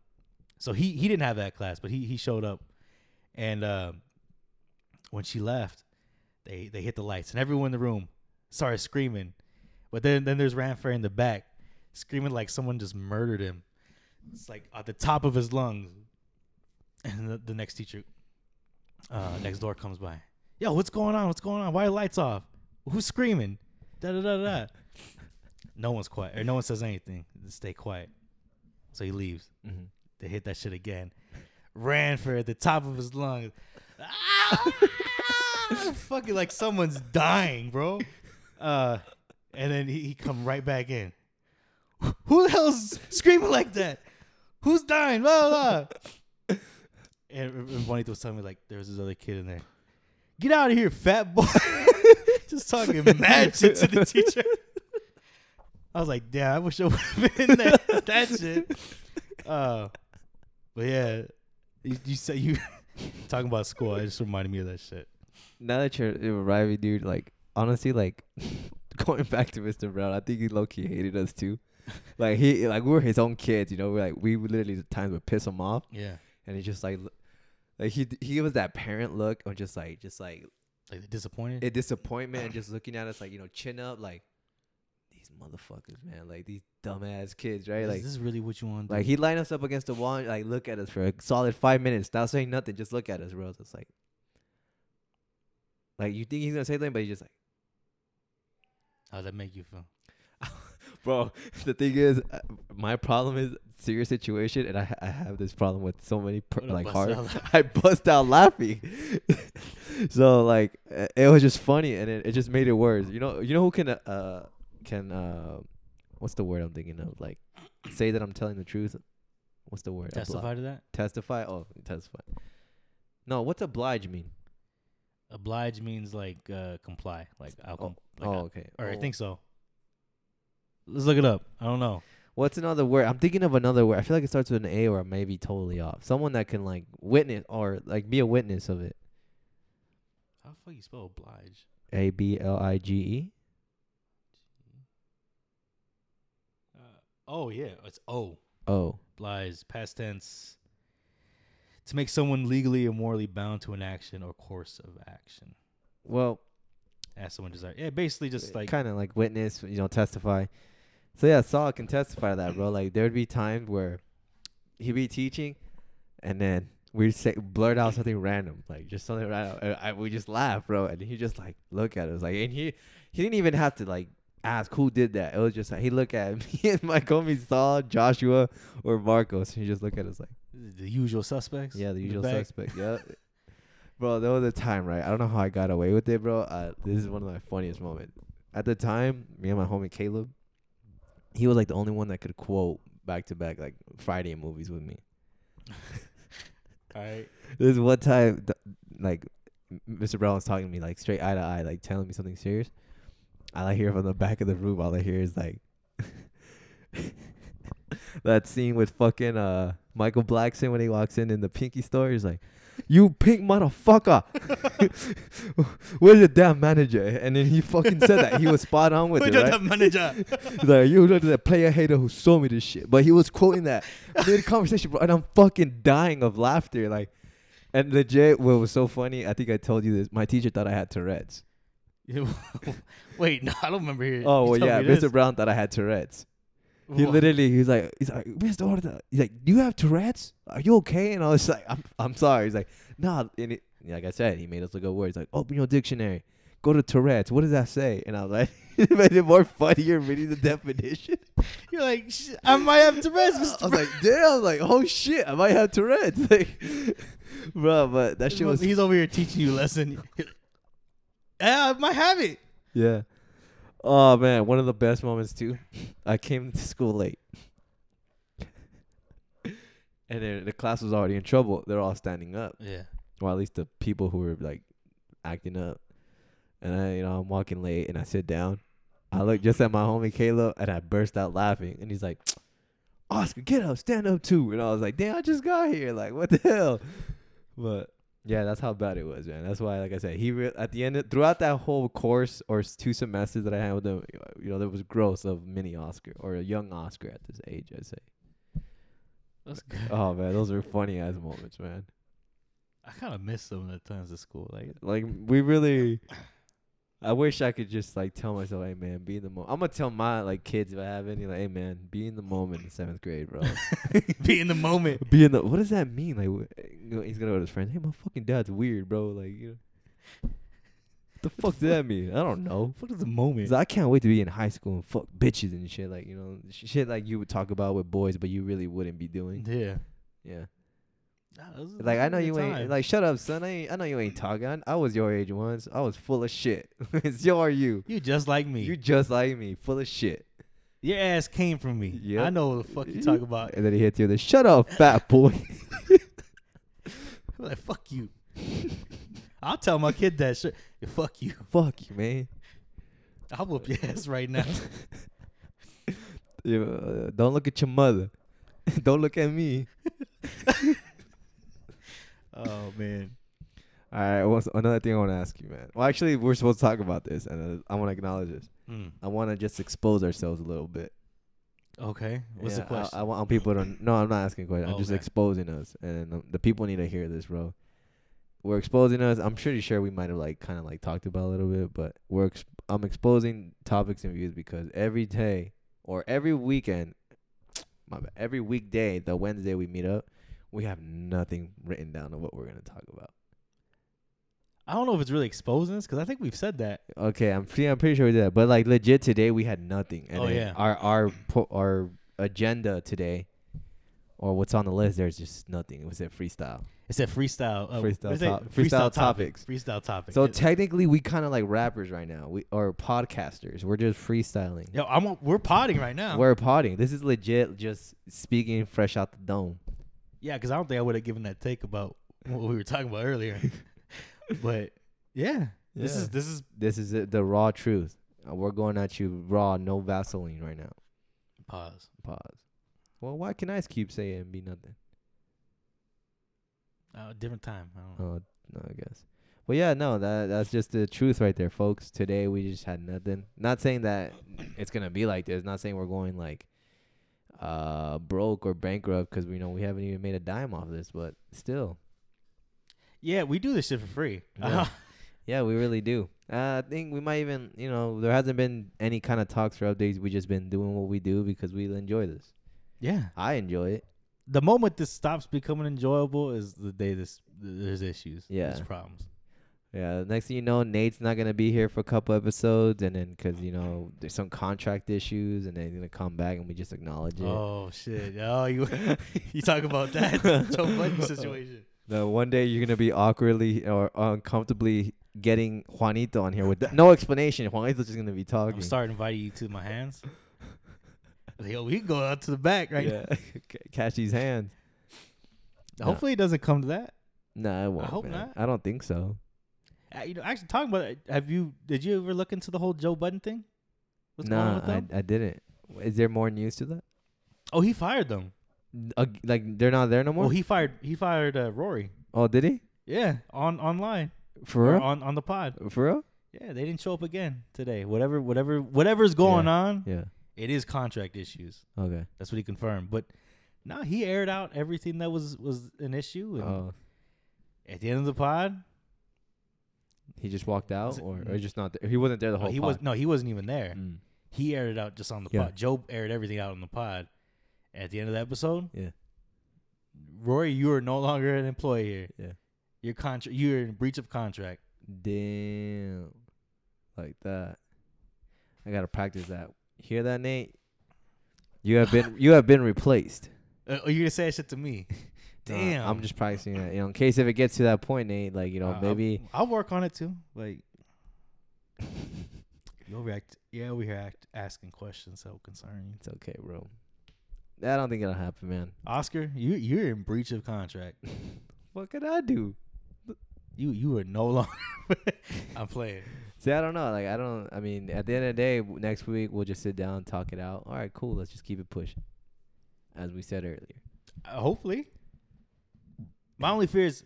Speaker 1: so he he didn't have that class, but he he showed up, and um, when she left, they they hit the lights, and everyone in the room started screaming. But then then there's Ranfrey in the back, screaming like someone just murdered him. It's like at the top of his lungs. And the, the next teacher, uh, next door comes by. Yo, what's going on? What's going on? Why are lights off? Who's screaming? Da da da. da. No one's quiet, or no one says anything. Just stay quiet. So he leaves.
Speaker 2: Mm-hmm.
Speaker 1: They hit that shit again. Ranfrey at the top of his lungs. Ah! Fucking like someone's dying, bro. Uh, and then he, he come right back in. Who the hell's screaming like that? Who's dying? Blah. blah. And, and Juanito was telling me like there was this other kid in there. Get out of here, fat boy. Just talking mad shit to the teacher. I was like, damn, I wish I would have been in that, that shit. Uh, but yeah, you, you said you talking about school. It just reminded me of that shit.
Speaker 2: Now that you're arriving, dude, like honestly, like going back to Mr. Brown, I think he low key hated us too. Like he, like we were his own kids, you know. We're like we literally at times would piss him off,
Speaker 1: Yeah,
Speaker 2: and he just like, like he he gave us that parent look of just like just like
Speaker 1: like the disappointed.
Speaker 2: a disappointment and just looking at us like you know chin up like these motherfuckers, man, like these dumbass kids, right?
Speaker 1: is
Speaker 2: Like
Speaker 1: this is really what you want?
Speaker 2: like he lined us up against the wall, and, like look at us for a solid five minutes, not saying nothing, just look at us, bro. It's like, like you think he's gonna say something, but he's just like,
Speaker 1: How'd that make you feel?
Speaker 2: bro. The thing is, uh, my problem is serious situation, and I I have this problem with so many per- like hard. I bust out laughing. so like it was just funny, and it, it just made it worse. You know, you know who can uh can uh what's the word I'm thinking of? Like say that I'm telling the truth. What's the word? Obli-
Speaker 1: Testify to that.
Speaker 2: testify. Oh, testify. No, what's oblige mean?
Speaker 1: Oblige means like uh, comply. Like I'll
Speaker 2: Oh,
Speaker 1: like
Speaker 2: oh okay.
Speaker 1: or I
Speaker 2: Oh.
Speaker 1: think so. Let's look it up. I don't know.
Speaker 2: What's another word? I'm thinking of another word. I feel like it starts with an A or maybe totally off. Someone that can like witness or like be a witness of it.
Speaker 1: How the fuck you spell oblige?
Speaker 2: A B L I G E.
Speaker 1: Uh, oh yeah, it's O.
Speaker 2: Oh.
Speaker 1: Lies past tense. To make someone legally or morally bound to an action or course of action.
Speaker 2: Well,
Speaker 1: As someone desire. Yeah, basically just eh, like
Speaker 2: kind of like witness, you know, testify. So yeah, Saul can testify to that, bro. Like there'd be times where he'd be teaching, and then we'd say blurt out something random, like just something random. and I, we just laugh, bro, and he just like look at us, like, and he he didn't even have to like ask who did that. It was just like he look at me and my homies Saul, Joshua, or Marcos, and he just look at us like,
Speaker 1: the usual suspects.
Speaker 2: yeah, the usual
Speaker 1: back.
Speaker 2: suspect, yeah. Bro, there was a time, right? I don't know how I got away with it, bro. Uh, this is one of my funniest moments. At the time, me and my homie Caleb, he was like the only one that could quote back to back like Friday movies with me.
Speaker 1: All right.
Speaker 2: This one time, th- like Mr. Brown was talking to me like straight eye to eye, like telling me something serious. All I hear from the back of the room, all I hear is like that scene with fucking uh Michael Blackson when he walks in in the Pinky store. He's like, you pink motherfucker. Where's the damn manager? And then he fucking said that. He was spot on with it,
Speaker 1: did
Speaker 2: right?
Speaker 1: the manager?
Speaker 2: He's like, you look at that player hater who sold me this shit. But he was quoting that mid conversation, bro, and I'm fucking dying of laughter. Like, and legit, what was so funny? I think I told you this. My teacher thought I had Tourette's.
Speaker 1: Wait, no, I don't remember hearing.
Speaker 2: Oh well, yeah.
Speaker 1: me this.
Speaker 2: Mr. Brown thought I had Tourette's. He
Speaker 1: Wha-
Speaker 2: literally, he's like, he's like, Mr. Horta, he's like, do you have Tourette's? Are you okay? And I was like, I'm, I'm sorry. He's like, nah. And it, like I said, he made us look up words. Like, open your dictionary, go to Tourette's. What does that say? And I was like, it made it more funnier reading the definition.
Speaker 1: You're like, I might have Tourette's,
Speaker 2: I
Speaker 1: Mr.
Speaker 2: was like, damn, like, oh shit, I might have Tourette's. Like, bro, but that shit was,
Speaker 1: He's over here teaching you a lesson. Yeah, I might have it.
Speaker 2: yeah. Oh man, one of the best moments too. I came to school late. And then the class was already in trouble. They're all standing up.
Speaker 1: Yeah.
Speaker 2: Or at least the people who were like acting up. And I, you know, I'm walking late and I sit down. I look just at my homie Caleb and I burst out laughing. And he's like, Oscar, get up, stand up too. And I was like, damn, I just got here. Like, what the hell? But yeah, that's how bad it was, man. That's why, like I said, he re- at the end, of, throughout that whole course or two semesters that I had with him, you know, there was growth of mini Oscar or a young Oscar at this age, I'd say.
Speaker 1: That's good.
Speaker 2: Oh man, those are funny ass moments, man.
Speaker 1: I kind of miss some of the times at school. Like,
Speaker 2: Like we really, I wish I could just like tell myself, hey man, be in the moment. I'm gonna tell my like kids if I have any, like, hey man, be in the moment in seventh grade, bro.
Speaker 1: be in the moment.
Speaker 2: be in the. What does that mean? Like, wh- he's gonna go to his friends. Hey, my fucking dad's weird, bro. Like, you know, what the fuck does that mean? I don't know.
Speaker 1: What is the moment?
Speaker 2: I can't wait to be in high school and fuck bitches and shit. Like, you know, shit like you would talk about with boys, but you really wouldn't be doing.
Speaker 1: Yeah.
Speaker 2: Yeah.
Speaker 1: Nah,
Speaker 2: Like I know you
Speaker 1: good
Speaker 2: ain't like shut up, son. I ain't, I know you ain't talking. I, was your age once. I was full of shit. so are you.
Speaker 1: you just like me.
Speaker 2: You just like me, full of shit.
Speaker 1: Your ass came from me.
Speaker 2: Yep.
Speaker 1: I know what the fuck you talk about.
Speaker 2: And then he hits you with the shut up, fat boy.
Speaker 1: I'm like, fuck you. I'll tell my kid that shit. Yeah, fuck you.
Speaker 2: Fuck you, man.
Speaker 1: I'll whoop your ass right now.
Speaker 2: You, uh, don't look at your mother. don't look at me.
Speaker 1: Oh man.
Speaker 2: All right. What's another thing I want to ask you, man? Well, actually, we're supposed to talk about this, and uh, I want to acknowledge this.
Speaker 1: Mm.
Speaker 2: I want to just expose ourselves a little bit.
Speaker 1: Okay. What's
Speaker 2: Yeah,
Speaker 1: the question?
Speaker 2: I, I want people to. No, I'm not asking a question. I'm just
Speaker 1: Okay.
Speaker 2: exposing us, and um, the people need to hear this, bro. We're exposing us. I'm pretty sure we might have like kind of like talked about a little bit, but we're. Ex- I'm exposing topics and views because every day or every weekend, my bad, every weekday, the Wednesday we meet up, we have nothing written down of what we're gonna talk about.
Speaker 1: I don't know if it's really exposing us because I think we've said that.
Speaker 2: Okay, I'm pretty, I'm pretty sure we did that, but like legit today we had nothing. And
Speaker 1: Oh, yeah.
Speaker 2: our our po- our agenda today, or what's on the list, there's just nothing. It was at freestyle.
Speaker 1: It said freestyle. Uh,
Speaker 2: Freestyle
Speaker 1: what is it?
Speaker 2: top- freestyle topics.
Speaker 1: Freestyle topics.
Speaker 2: So
Speaker 1: It-
Speaker 2: technically, we kind of like rappers right now. We or podcasters. We're just freestyling.
Speaker 1: Yo, I'm. We're potting right now.
Speaker 2: We're potting. This is legit. Just speaking fresh out the dome.
Speaker 1: Yeah, because I don't think I would have given that take about what we were talking about earlier. but yeah, this
Speaker 2: Yeah.
Speaker 1: is this is
Speaker 2: This is it, the raw truth. Uh, we're going at you raw, no Vaseline right now.
Speaker 1: pause.
Speaker 2: Pause. Well, why can I keep saying and be nothing?
Speaker 1: Uh, different time. I don't know.
Speaker 2: Oh no, I guess. Well, yeah, no, that that's just the truth right there, folks. Today we just had nothing. Not saying that it's gonna be like this. Not saying we're going like uh broke or bankrupt because we know we haven't even made a dime off this, but still,
Speaker 1: Yeah, we do this shit for free.
Speaker 2: Yeah. yeah, we really do. Uh, I think we might even, you know, there hasn't been any kind of talks or updates. We just been doing what we do because we enjoy this.
Speaker 1: yeah.
Speaker 2: I enjoy it.
Speaker 1: The moment this stops becoming enjoyable is the day this there's issues.
Speaker 2: Yeah.
Speaker 1: There's problems.
Speaker 2: Yeah. Next thing you know, Nate's not gonna be here for a couple episodes, and then because you know there's some contract issues, and then he's gonna come back, and we just acknowledge it.
Speaker 1: Oh shit. Oh, you you talk about that Joe Budden situation.
Speaker 2: No, one day you're gonna be awkwardly or uncomfortably getting Juanito on here with th- no explanation. Juanito's just gonna be talking.
Speaker 1: I'm starting inviting you to my hands. Yo, we can go out to the back right
Speaker 2: Yeah. C- Catch these hands.
Speaker 1: now. Hopefully it doesn't come to that.
Speaker 2: Nah, it won't.
Speaker 1: I hope
Speaker 2: man.
Speaker 1: not.
Speaker 2: I don't think so.
Speaker 1: Uh, you know, actually talking about it, have you did you ever look into the whole Joe Budden thing? What's going on
Speaker 2: nah,
Speaker 1: with
Speaker 2: I,
Speaker 1: them?
Speaker 2: I didn't. Is there more news to that?
Speaker 1: oh, he fired them.
Speaker 2: Uh, like they're not there no more.
Speaker 1: Well, he fired he fired uh, Rory.
Speaker 2: Oh, did he?
Speaker 1: Yeah, on online
Speaker 2: For real?
Speaker 1: on on the pod.
Speaker 2: For real?
Speaker 1: Yeah, they didn't show up again today. Whatever, whatever, whatever's going
Speaker 2: Yeah.
Speaker 1: on,
Speaker 2: Yeah.
Speaker 1: it is contract issues.
Speaker 2: Okay.
Speaker 1: That's what he confirmed. But no, he aired out everything that was was an issue. And
Speaker 2: Oh,
Speaker 1: at the end of the pod,
Speaker 2: he just walked out,
Speaker 1: it-
Speaker 2: or, or just not there? He wasn't there the
Speaker 1: oh,
Speaker 2: whole.
Speaker 1: he
Speaker 2: pod.
Speaker 1: was no, he wasn't even there.
Speaker 2: Mm.
Speaker 1: He aired it out just on the
Speaker 2: Yeah.
Speaker 1: pod. Joe aired everything out on the pod. At the end of the episode,
Speaker 2: Yeah.
Speaker 1: Rory, you are no longer an employee here.
Speaker 2: Yeah.
Speaker 1: Your contract, you're in breach of contract.
Speaker 2: Damn. Like that. I gotta practice that. Hear that, Nate? You have been you have been replaced.
Speaker 1: Uh, oh, you gonna say that shit to me? Damn.
Speaker 2: I'm just practicing that. You know, in case if it gets to that point, Nate, like, you know,
Speaker 1: Uh, I'll-
Speaker 2: maybe
Speaker 1: I'll, work on it too. Like you overreact. Yeah, over here act, asking questions so concerning.
Speaker 2: it's okay, bro. I don't think it'll happen, man.
Speaker 1: Oscar, you you're in breach of contract.
Speaker 2: What could I do?
Speaker 1: You you are no longer. I'm playing.
Speaker 2: See, I don't know. Like, I don't. I mean, at the end of the day, next week we'll just sit down, talk it out. All right, cool. Let's just keep it pushing, as we said earlier.
Speaker 1: Uh, hopefully. My only fear is.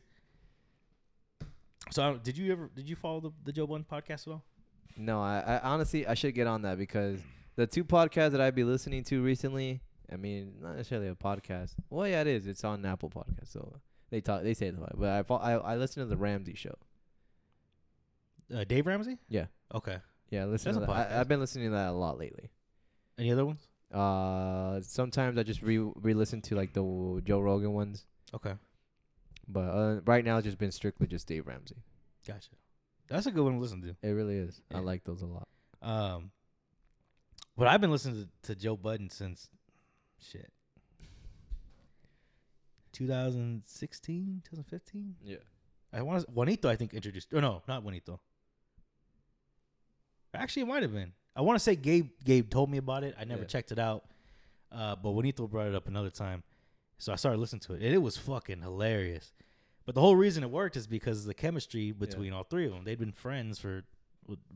Speaker 1: So did you ever did you follow the the Joe Budden podcast at all?
Speaker 2: No, I, I honestly I should get on that because the two podcasts that I've been listening to recently. I mean, not necessarily a podcast. Well, yeah, it is. It's on Apple Podcast, so they talk. They say it, but I fo- I I listen to the Ramsey show.
Speaker 1: Uh, Dave Ramsey.
Speaker 2: Yeah.
Speaker 1: Okay.
Speaker 2: Yeah, listen to that. I, I've been listening to that a lot lately.
Speaker 1: Any other ones?
Speaker 2: Uh, sometimes I just re re-listen to like the Joe Rogan ones,
Speaker 1: Okay.
Speaker 2: But uh, right now it's just been strictly just Dave Ramsey.
Speaker 1: Gotcha. That's a good one to listen to.
Speaker 2: It really is. I like those a lot.
Speaker 1: Um, but I've been listening to, to Joe Budden since shit. 2016, 2015.
Speaker 2: Yeah.
Speaker 1: I want Juanito. I think introduced. Or no, not Juanito. Actually, it might have been. I want to say Gabe. Gabe told me about it. I never
Speaker 2: Yeah.
Speaker 1: checked it out. Uh, but Juanito brought it up another time, so I started listening to it, and it was fucking hilarious. But the whole reason it worked is because of the chemistry between all three of them. They'd been friends for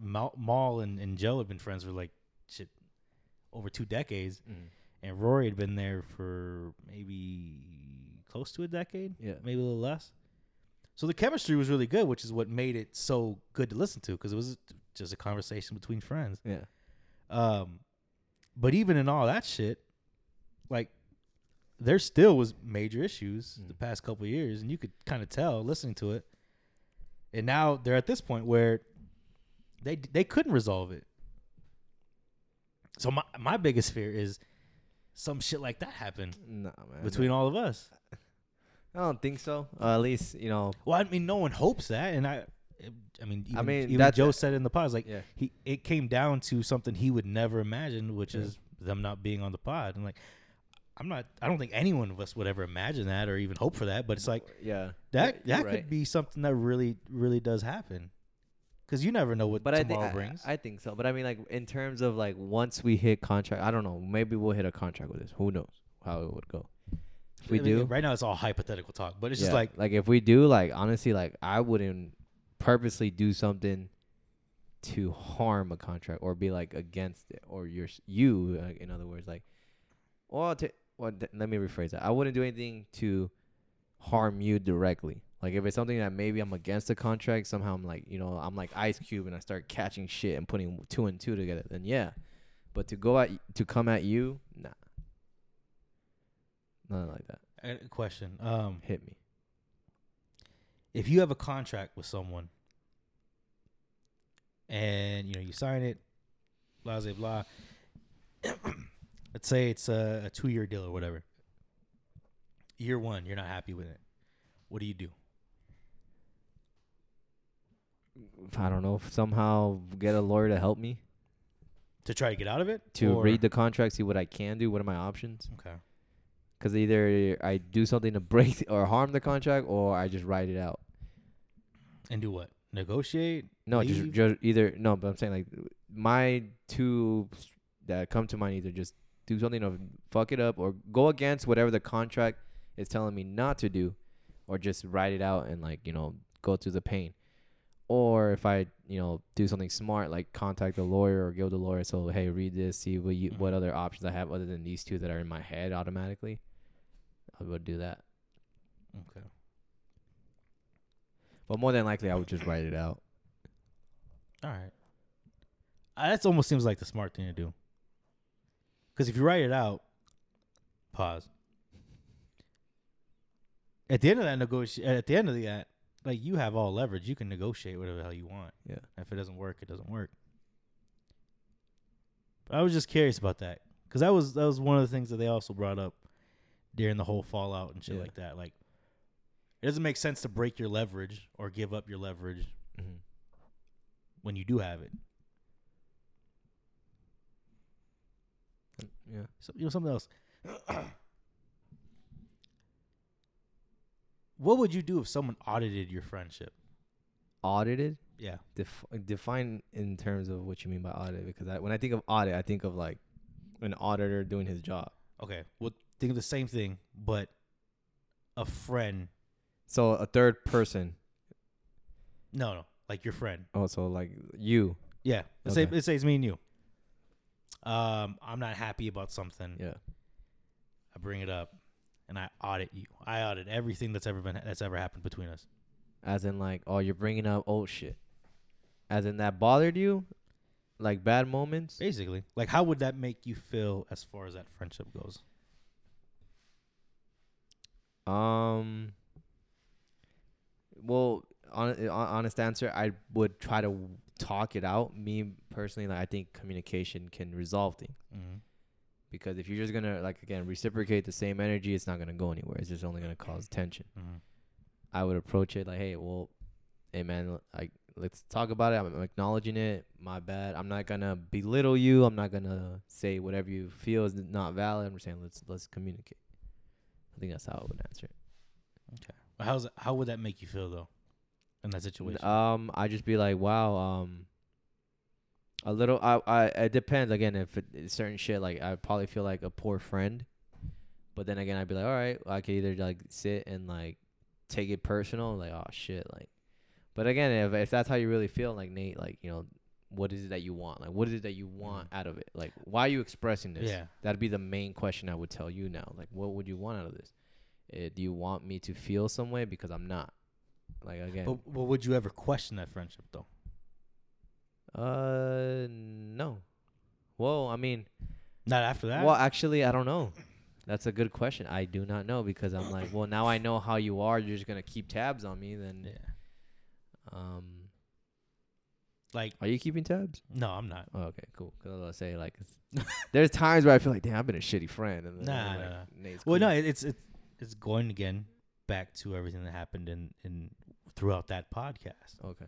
Speaker 1: Mal and, and Joe had been friends for like shit over two decades, and Rory had been there for maybe close to a decade
Speaker 2: Yeah.
Speaker 1: maybe a little less. So the chemistry was really good, which is what made it so good to listen to because it was just a conversation between friends.
Speaker 2: Yeah.
Speaker 1: Um, but even in all that shit, like there still was major issues the
Speaker 2: Mm.
Speaker 1: past couple of years, and you could kind of tell listening to it. And now they're at this point where they they couldn't resolve it. So my my biggest fear is some shit like that happen
Speaker 2: Nah, man.
Speaker 1: between all of us.
Speaker 2: I don't think so. Uh, at least you know.
Speaker 1: Well, I mean, no one hopes that, and I, I mean, even,
Speaker 2: mean,
Speaker 1: even Joe said in the pod, like
Speaker 2: Yeah.
Speaker 1: he, it came down to something he would never imagine, which
Speaker 2: Yeah.
Speaker 1: is them not being on the pod. And like, I'm not, I don't think anyone of us would ever imagine that or even hope for that. But it's like
Speaker 2: Yeah.
Speaker 1: that, that
Speaker 2: right.
Speaker 1: could be something that really, really does happen, because you never know what
Speaker 2: But I think
Speaker 1: tomorrow
Speaker 2: I,
Speaker 1: brings.
Speaker 2: I think so. But I mean, like in terms of like once we hit contract, I don't know. Maybe we'll hit a contract with this. Who knows how it would go? If we
Speaker 1: I mean,
Speaker 2: do,
Speaker 1: right now, it's all hypothetical talk, but it's just like,
Speaker 2: like if we do, like honestly, like I wouldn't purposely do something to harm a contract or be like against it or your you. In other words, like, well, t- well, th- let me rephrase that. I wouldn't do anything to harm you directly. Like if it's something that maybe I'm against the contract, somehow I'm like, you know, I'm like Ice Cube and I start catching shit and putting two and two together, then yeah. But to go at to come at you, nah. Nothing like that.
Speaker 1: A question. Um,
Speaker 2: Hit me.
Speaker 1: if you have a contract with someone and you know you sign it blah blah blah let's say it's a, a two year deal or whatever year one you're not happy with it what do you do
Speaker 2: I don't know. Somehow get a lawyer to help me
Speaker 1: to try to get out of it
Speaker 2: to
Speaker 1: Or-
Speaker 2: read the contract, see what I can do, what are my options.
Speaker 1: okay
Speaker 2: Because either I do something to break or harm the contract, or I just write it out.
Speaker 1: and do what negotiate
Speaker 2: No, just, just either no. But I'm saying like my two that come to mind either just do something to fuck it up or go against whatever the contract is telling me not to do, or just write it out and like you know go through the pain. Or if I you know do something smart like contact a lawyer or go to the lawyer so hey read this see what you what
Speaker 1: Mhm.
Speaker 2: other options I have other than these two that are in my head automatically. I would do that.
Speaker 1: okay
Speaker 2: But more than likely, I would just write it out.
Speaker 1: All right. Uh, that almost seems like the smart thing to do. Because if you write it out, pause. At the end of that negotiation, at the end of that, like you have all leverage. You can negotiate whatever the hell you want.
Speaker 2: Yeah.
Speaker 1: If it doesn't work, it doesn't work. But I was just curious about that because that was that was one of the things that they also brought up during the whole fallout and shit
Speaker 2: Yeah.
Speaker 1: like that. Like, it doesn't make sense to break your leverage or give up your leverage
Speaker 2: Mm-hmm.
Speaker 1: when you do have it.
Speaker 2: Yeah.
Speaker 1: So, you know something else. what would you do if someone audited your friendship?
Speaker 2: Audited.
Speaker 1: Yeah.
Speaker 2: Def- define in terms of what you mean by audit, because I, when I think of audit, I think of like an auditor doing his job.
Speaker 1: Okay. Well, think of the same thing, but a friend.
Speaker 2: So a third person.
Speaker 1: No, no, like your friend.
Speaker 2: Oh, also, like you.
Speaker 1: Yeah. Let's say let's say it's me and you. Um, I'm not happy about something.
Speaker 2: Yeah.
Speaker 1: I bring it up, and I audit you. I audit everything that's ever been that's ever happened between us.
Speaker 2: As in, like, oh, you're bringing up old shit. As in, that bothered you, like bad moments.
Speaker 1: Basically, like how would that make you feel as far as that friendship goes?
Speaker 2: Um. Well, hon- hon- honest answer, I would try to talk it out. Me personally, like I think communication can resolve things
Speaker 1: Mm-hmm.
Speaker 2: because if you're just gonna like again reciprocate the same energy, it's not gonna go anywhere. It's just only gonna cause tension.
Speaker 1: Mm-hmm.
Speaker 2: I would approach it like, hey, well, hey man, like let's talk about it. I'm acknowledging it. My bad. I'm not gonna belittle you. I'm not gonna say whatever you feel is not valid. I'm just saying let's let's communicate. I think that's how I would answer it. Okay.
Speaker 1: How's how would that make you feel though, in that situation?
Speaker 2: Um, I just be like, wow. Um, a little. I. I. It depends. Again, if it, it's certain shit, like I probably feel like a poor friend. But then again, I'd be like, all right, I could either like sit and like take it personal, like oh shit, like. But again, if if that's how you really feel, like Nate, like you know, what is it that you want? Like, what is it that you want out of it? Like, why are you expressing this?
Speaker 1: yeah.
Speaker 2: That'd be the main question I would tell you now. Like, what would you want out of this? Uh, do you want me to feel some way because I'm not? Like again,
Speaker 1: But, but would you ever question that friendship though?
Speaker 2: Uh, no. Well, I mean,
Speaker 1: Not after that.
Speaker 2: well, actually, I don't know. That's a good question. I do not know because I'm like, well, now I know how you are. You're just gonna keep tabs on me. Then,
Speaker 1: Yeah.
Speaker 2: um,
Speaker 1: Like
Speaker 2: are you keeping tabs?
Speaker 1: no, I'm not.
Speaker 2: Oh, okay, cool. Cause I was gonna say like, it's, there's times where I feel like, damn, I've been a shitty friend. And then
Speaker 1: Nah,
Speaker 2: I'm
Speaker 1: nah,
Speaker 2: like,
Speaker 1: nah.
Speaker 2: Nate's
Speaker 1: Well,
Speaker 2: cool.
Speaker 1: no, it, it's it's it's going again back to everything that happened in in throughout that podcast.
Speaker 2: Okay.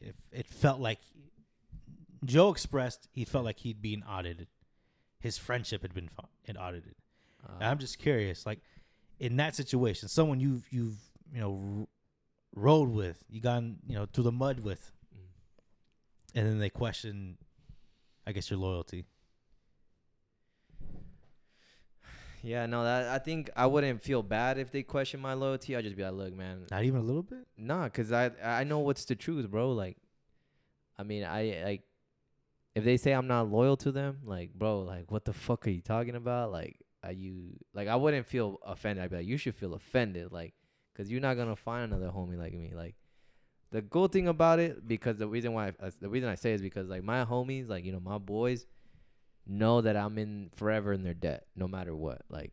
Speaker 1: If it felt like Joe expressed he felt like he'd been audited, his friendship had been fu- had audited. And
Speaker 2: Uh,
Speaker 1: I'm just curious, like in that situation, someone you've you've you know r- rode with, you gone you know through the mud with,
Speaker 2: mm.
Speaker 1: and then they question, I guess your loyalty.
Speaker 2: Yeah, no, that I think I wouldn't feel bad if they question my loyalty. I'd just be like, look, man,
Speaker 1: Not even a little bit.
Speaker 2: Nah, cause I I know what's the truth, bro. Like, I mean, I like if they say I'm not loyal to them, like, bro, like, what the fuck are you talking about? Like, are you like I wouldn't feel offended. I'd be like, you should feel offended, like, cause you're not gonna find another homie like me. Like, the cool thing about it, because the reason why I, uh, the reason I say is because like my homies, like you know my boys, know that I'm in forever in their debt, no matter what. Like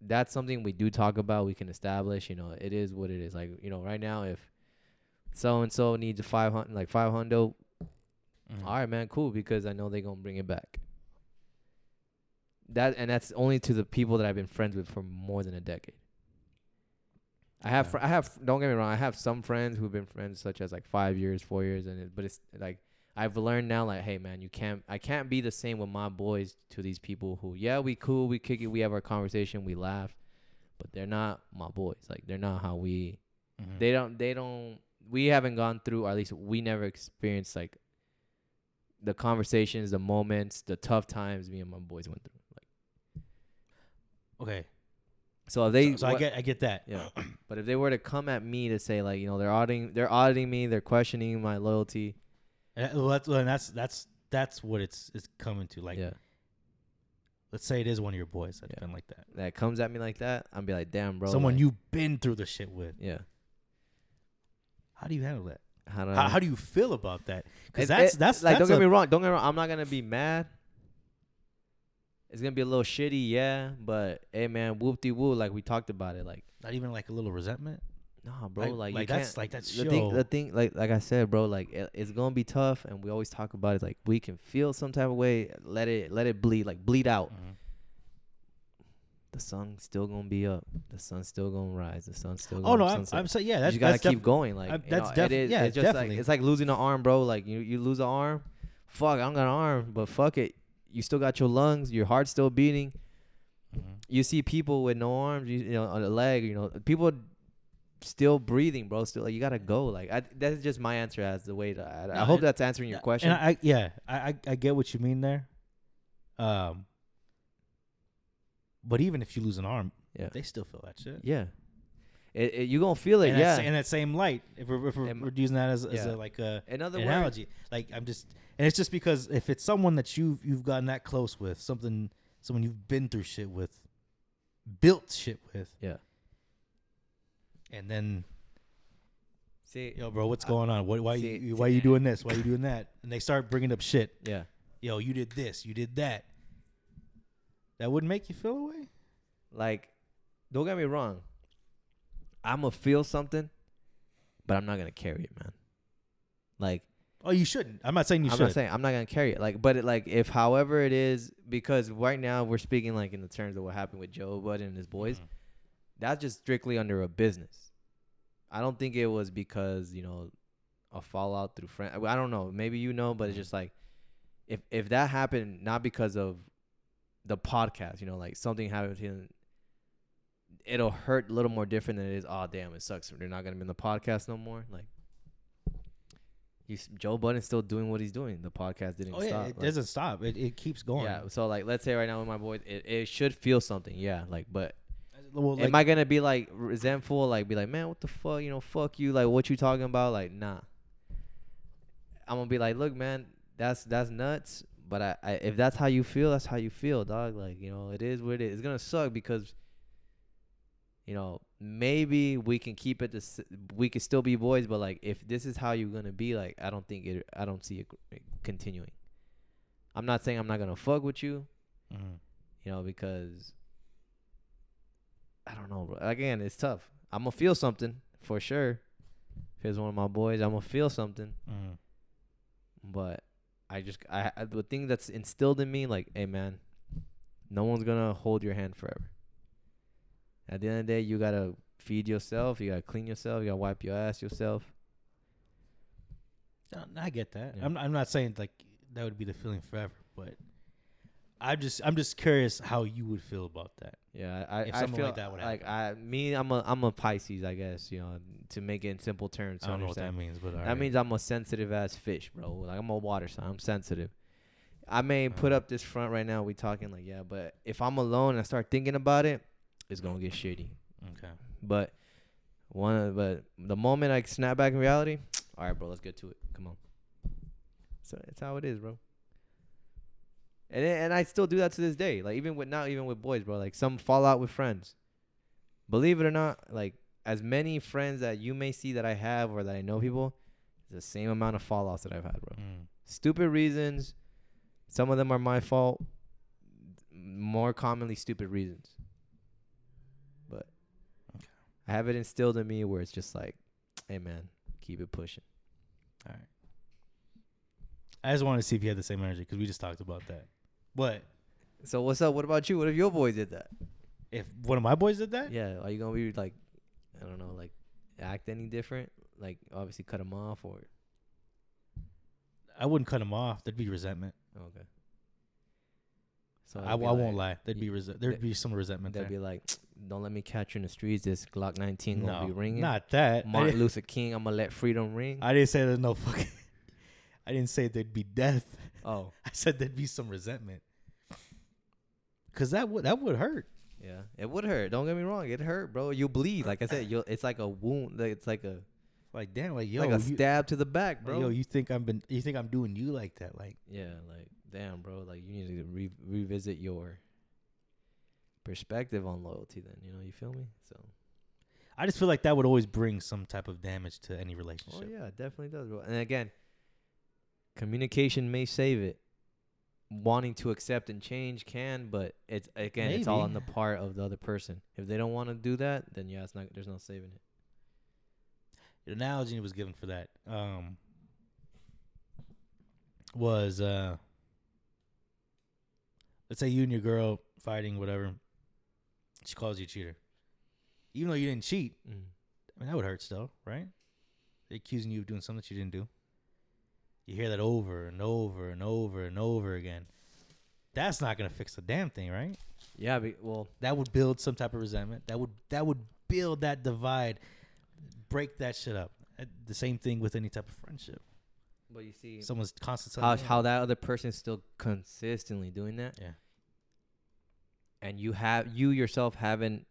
Speaker 2: that's something we do talk about. We can establish. You know, it is what it is. Like you know, right now if so and so needs a five hundred, like five hundred,
Speaker 1: Mhm.
Speaker 2: all right, man, cool, because I know they're gonna bring it back. That and that's only to the people that I've been friends with for more than a decade. I have,
Speaker 1: Yeah.
Speaker 2: fr- I have. Don't get me wrong. I have some friends who've been friends, such as like five years, four years, and it, but it's like I've learned now, like, hey, man, you can't. I can't be the same with my boys to these people who, yeah, we cool, we kick it, we have our conversation, we laugh, but they're not my boys. Like, they're not how we.
Speaker 1: Mhm.
Speaker 2: They don't. They don't. We haven't gone through, or at least we never experienced like the conversations, the moments, the tough times me and my boys went through. Like,
Speaker 1: okay.
Speaker 2: so if they,
Speaker 1: so, so I get I get that.
Speaker 2: yeah. But if they were to come at me to say like, you know, they're auditing, they're auditing me, they're questioning my loyalty.
Speaker 1: And uh, well, that's and that's that's that's what it's it's coming to. Like,
Speaker 2: yeah,
Speaker 1: let's say it is one of your boys that's
Speaker 2: Yeah.
Speaker 1: been like that.
Speaker 2: that comes at me like that, I'd be like, damn, bro.
Speaker 1: Someone
Speaker 2: like,
Speaker 1: you've been through the shit with.
Speaker 2: yeah.
Speaker 1: How do you handle that?
Speaker 2: How do
Speaker 1: How, how do you feel about that? Because
Speaker 2: It-
Speaker 1: that's that's
Speaker 2: like
Speaker 1: that's
Speaker 2: don't get
Speaker 1: a-
Speaker 2: me wrong. Don't get me wrong. I'm not gonna be mad. It's gonna be a little shitty, yeah. But hey, man, whoop de woo, like we talked about it. Like,
Speaker 1: not even like a little resentment.
Speaker 2: Nah, bro.
Speaker 1: Like-
Speaker 2: Like,
Speaker 1: like that's- like that's
Speaker 2: the thing.
Speaker 1: show.
Speaker 2: The thing, like like I said, bro. Like it, it's gonna be tough, and we always talk about it. Like we can feel some type of way. Let it let it bleed, like bleed out.
Speaker 1: Mhm.
Speaker 2: The sun's still gonna be up. The sun's still gonna rise. The sun's still.
Speaker 1: Oh
Speaker 2: gonna
Speaker 1: no, I'm. I'm saying yeah.
Speaker 2: you
Speaker 1: That's
Speaker 2: just gotta
Speaker 1: that's
Speaker 2: keep
Speaker 1: def-
Speaker 2: going. Like
Speaker 1: I-
Speaker 2: you
Speaker 1: that's
Speaker 2: know,
Speaker 1: defi-
Speaker 2: it is.
Speaker 1: yeah,
Speaker 2: it's just
Speaker 1: definitely.
Speaker 2: like it's like losing an arm, bro. Like you you lose an arm. Fuck, I don't got an arm, but fuck it. You still got your lungs. Your heart's still beating.
Speaker 1: Mhm.
Speaker 2: You see people with no arms. You, you know, on a leg. You know, people still breathing, bro. Still, like you gotta go. Like I, that's just my answer as the way to. I, I hope
Speaker 1: and-
Speaker 2: that's answering your question.
Speaker 1: And I yeah, I, I get what you mean there. Um, but even if you lose an arm,
Speaker 2: yeah,
Speaker 1: they still feel that shit.
Speaker 2: yeah. It, it, you gonna feel it,
Speaker 1: and
Speaker 2: yeah.
Speaker 1: In that same light, if we're, if we're,
Speaker 2: And-
Speaker 1: we're using that as, as
Speaker 2: yeah.
Speaker 1: a, like a
Speaker 2: In other
Speaker 1: an
Speaker 2: words,
Speaker 1: analogy, like I'm just, and it's just because if it's someone that you've you've gotten that close with, something, someone you've been through shit with, built shit with,
Speaker 2: yeah.
Speaker 1: And then
Speaker 2: See,
Speaker 1: yo, bro, what's going on? What, why
Speaker 2: See-
Speaker 1: you why you doing this? Why you doing that? And they start bringing up shit.
Speaker 2: yeah.
Speaker 1: Yo, you did this, you did that. That wouldn't make you feel away.
Speaker 2: Like, don't get me wrong. I'm gonna feel something, but I'm not gonna carry it, man. Like,
Speaker 1: Oh, you shouldn't. I'm not saying you
Speaker 2: I'm
Speaker 1: should.
Speaker 2: not saying I'm not gonna carry it. Like, but it, like if however it is, because right now we're speaking like in the terms of what happened with Joe Budden and his boys.
Speaker 1: Mhm.
Speaker 2: That's just strictly under a business. I don't think it was because you know a fallout through friends. I don't know. Maybe you know, but it's mm-hmm. just like if if that happened not because of the podcast, you know, like something happened to him, it'll hurt a little more different than it is. Oh damn, it sucks. They're not gonna be in the podcast no more. Like. He's, Joe Budden's still doing what he's doing. The podcast didn't
Speaker 1: Oh yeah,
Speaker 2: stop.
Speaker 1: it
Speaker 2: Like,
Speaker 1: doesn't stop. It it keeps going.
Speaker 2: yeah, so like let's say right now with my boys, it, it should feel something. Yeah, like but
Speaker 1: Well, like,
Speaker 2: Am I gonna be like resentful? Like be like, man, what the fuck? You know, fuck you. Like, what you talking about? Like, nah. I'm gonna be like, look, man, that's that's nuts. But I, I if that's how you feel, that's how you feel, dog. Like, you know, it is what it is. It's gonna suck because, you know, maybe we can keep it. This we can still be boys, but like, if this is how you're gonna be, like, I don't think it. I don't see it continuing. I'm not saying I'm not gonna fuck with you
Speaker 1: Mhm.
Speaker 2: you know, because I don't know, bro. Again, it's tough. I'm gonna feel something for sure. If it's one of my boys, I'm gonna feel something.
Speaker 1: Mhm.
Speaker 2: But I just, I, I the thing that's instilled in me, like, hey, man, no one's gonna hold your hand forever. At the end of the day, you gotta feed yourself. You gotta clean yourself. You gotta wipe your ass yourself.
Speaker 1: I get that.
Speaker 2: Yeah.
Speaker 1: I'm I'm not saying like that would be the feeling forever, but I'm just I'm just curious how you would feel about that.
Speaker 2: Yeah, I,
Speaker 1: If
Speaker 2: I feel
Speaker 1: like that would happen.
Speaker 2: Like I me I'm a, I'm a Pisces, I guess. You know, to make it in simple terms.
Speaker 1: I don't know what that means, but
Speaker 2: That
Speaker 1: alright.
Speaker 2: means I'm a sensitive ass fish, bro. Like I'm a water sign. I'm sensitive. I may put
Speaker 1: Uh.
Speaker 2: up this front right now. We talking like yeah, but if I'm alone and I start thinking about it, it's gonna get shitty.
Speaker 1: okay.
Speaker 2: But one, but the moment I snap back in reality, all right, bro, let's get to it. Come on. So it's how it is, bro. And it- and I still do that to this day. Like even with now, even with boys, bro. Like some fallout with friends. Believe it or not, like as many friends that you may see that I have or that I know people, it's the same amount of fallouts that I've had, bro.
Speaker 1: Mm.
Speaker 2: Stupid reasons. Some of them are my fault. More commonly, stupid reasons. But
Speaker 1: Okay.
Speaker 2: I have it instilled in me where it's just like, hey man, keep it pushing.
Speaker 1: All right. I just wanted to see if you had the same energy because we just talked about that. But
Speaker 2: So what's up? What about you? What if your boy did that?
Speaker 1: if one of my boys did that,
Speaker 2: Yeah, are you gonna be like, I don't know, like act any different? Like obviously cut him off or
Speaker 1: I wouldn't cut him off. There'd be resentment.
Speaker 2: okay. So
Speaker 1: I, I won't lie. There'd be rese- there'd be some resentment
Speaker 2: They'd
Speaker 1: there.
Speaker 2: be like, don't let me catch you in the streets. This Glock 19 gonna be ringing.
Speaker 1: not that.
Speaker 2: Martin Luther King, I'm gonna let freedom ring.
Speaker 1: I didn't say there's no fucking. I didn't say there'd be death.
Speaker 2: oh,
Speaker 1: I said there'd be some resentment. Cause that would that would hurt.
Speaker 2: yeah, it would hurt. Don't get me wrong, it hurt, bro. You bleed. Like I said, you it's like a wound. Like, it's like a
Speaker 1: Like damn, like yo,
Speaker 2: like a
Speaker 1: you,
Speaker 2: stab to the back, bro.
Speaker 1: yo, you think I'm been you think I'm doing you like that? Like
Speaker 2: yeah, like damn, bro. Like you need to re- revisit your perspective on loyalty. Then you know, you feel me? So
Speaker 1: I just feel like that would always bring some type of damage to any relationship.
Speaker 2: Oh yeah, it definitely does. bro. And again, communication may save it. Wanting to accept and change can, but it's again, it's all on the part of the other person. If they don't want to do that, then yeah, it's not. There's no saving it.
Speaker 1: The analogy was given for that um, was uh, let's say you and your girl fighting, whatever. She calls you a cheater, even though you didn't cheat.
Speaker 2: Mm.
Speaker 1: I mean, that would hurt still, right? They're accusing you of doing something that you didn't do. You hear that over and over and over and over again. That's not gonna fix the damn thing, right?
Speaker 2: Yeah, be, well,
Speaker 1: That would build some type of resentment. That would that would build that divide, break that shit up. Uh, The same thing with any type of friendship.
Speaker 2: but you see
Speaker 1: Someone's constantly
Speaker 2: how how that other person is still consistently doing that.
Speaker 1: Yeah.
Speaker 2: and you have you yourself haven't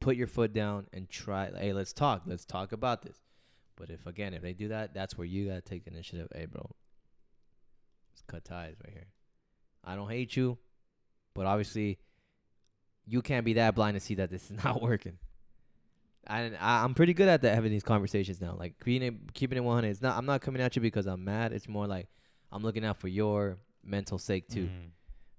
Speaker 2: put your foot down and try hey let's talk let's talk about this but if again if they do that that's where you gotta take the initiative hey bro let's cut ties right here i don't hate you but obviously you can't be that blind to see that this is not working and I, i'm pretty good at that having these conversations now like keeping it, keeping it 100 it's not i'm not coming at you because i'm mad it's more like i'm looking out for your mental sake too
Speaker 1: Mhm.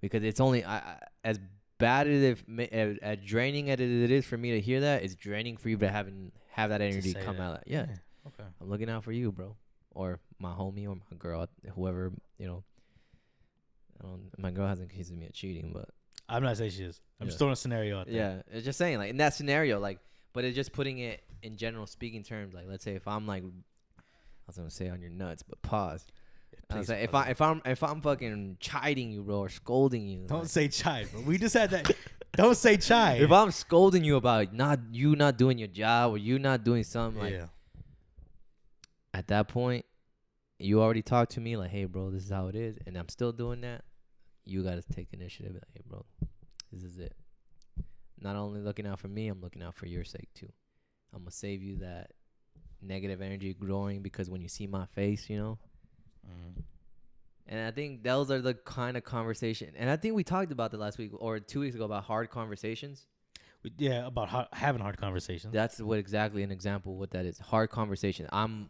Speaker 2: because it's only I, I, as bad as if as, as draining as it is for me to hear that. It's draining for you to having have that energy come
Speaker 1: that.
Speaker 2: out. Yeah,
Speaker 1: Okay.
Speaker 2: I'm looking out for you, bro, or my homie or my girl, whoever you know. I don't. My girl hasn't accused me of cheating, but
Speaker 1: I'm not saying she is. I'm just
Speaker 2: Yeah.
Speaker 1: throwing a scenario out there.
Speaker 2: yeah, it's just saying like in that scenario, like, but it's just putting it in general speaking terms. Like, let's say if I'm like, I was gonna say on your nuts, but pause. I was like, if I if I'm if I'm fucking chiding you, bro, or scolding you,
Speaker 1: don't
Speaker 2: like-
Speaker 1: say chide, bro. We just had that. don't say chide.
Speaker 2: If I'm scolding you about not you not doing your job or you not doing something like
Speaker 1: yeah.
Speaker 2: At that point, you already talked to me like, hey bro, this is how it is, and I'm still doing that. You gotta take initiative. Like, hey bro, this is it. Not only looking out for me, I'm looking out for your sake too. I'm gonna save you that negative energy growing because when you see my face, you know.
Speaker 1: Mhm.
Speaker 2: And I think those are the kind of conversation. And I think we talked about that last week or two weeks ago about hard conversations.
Speaker 1: Yeah, about ho- having hard conversations.
Speaker 2: That's what exactly an example of what that is. Hard conversation. I'm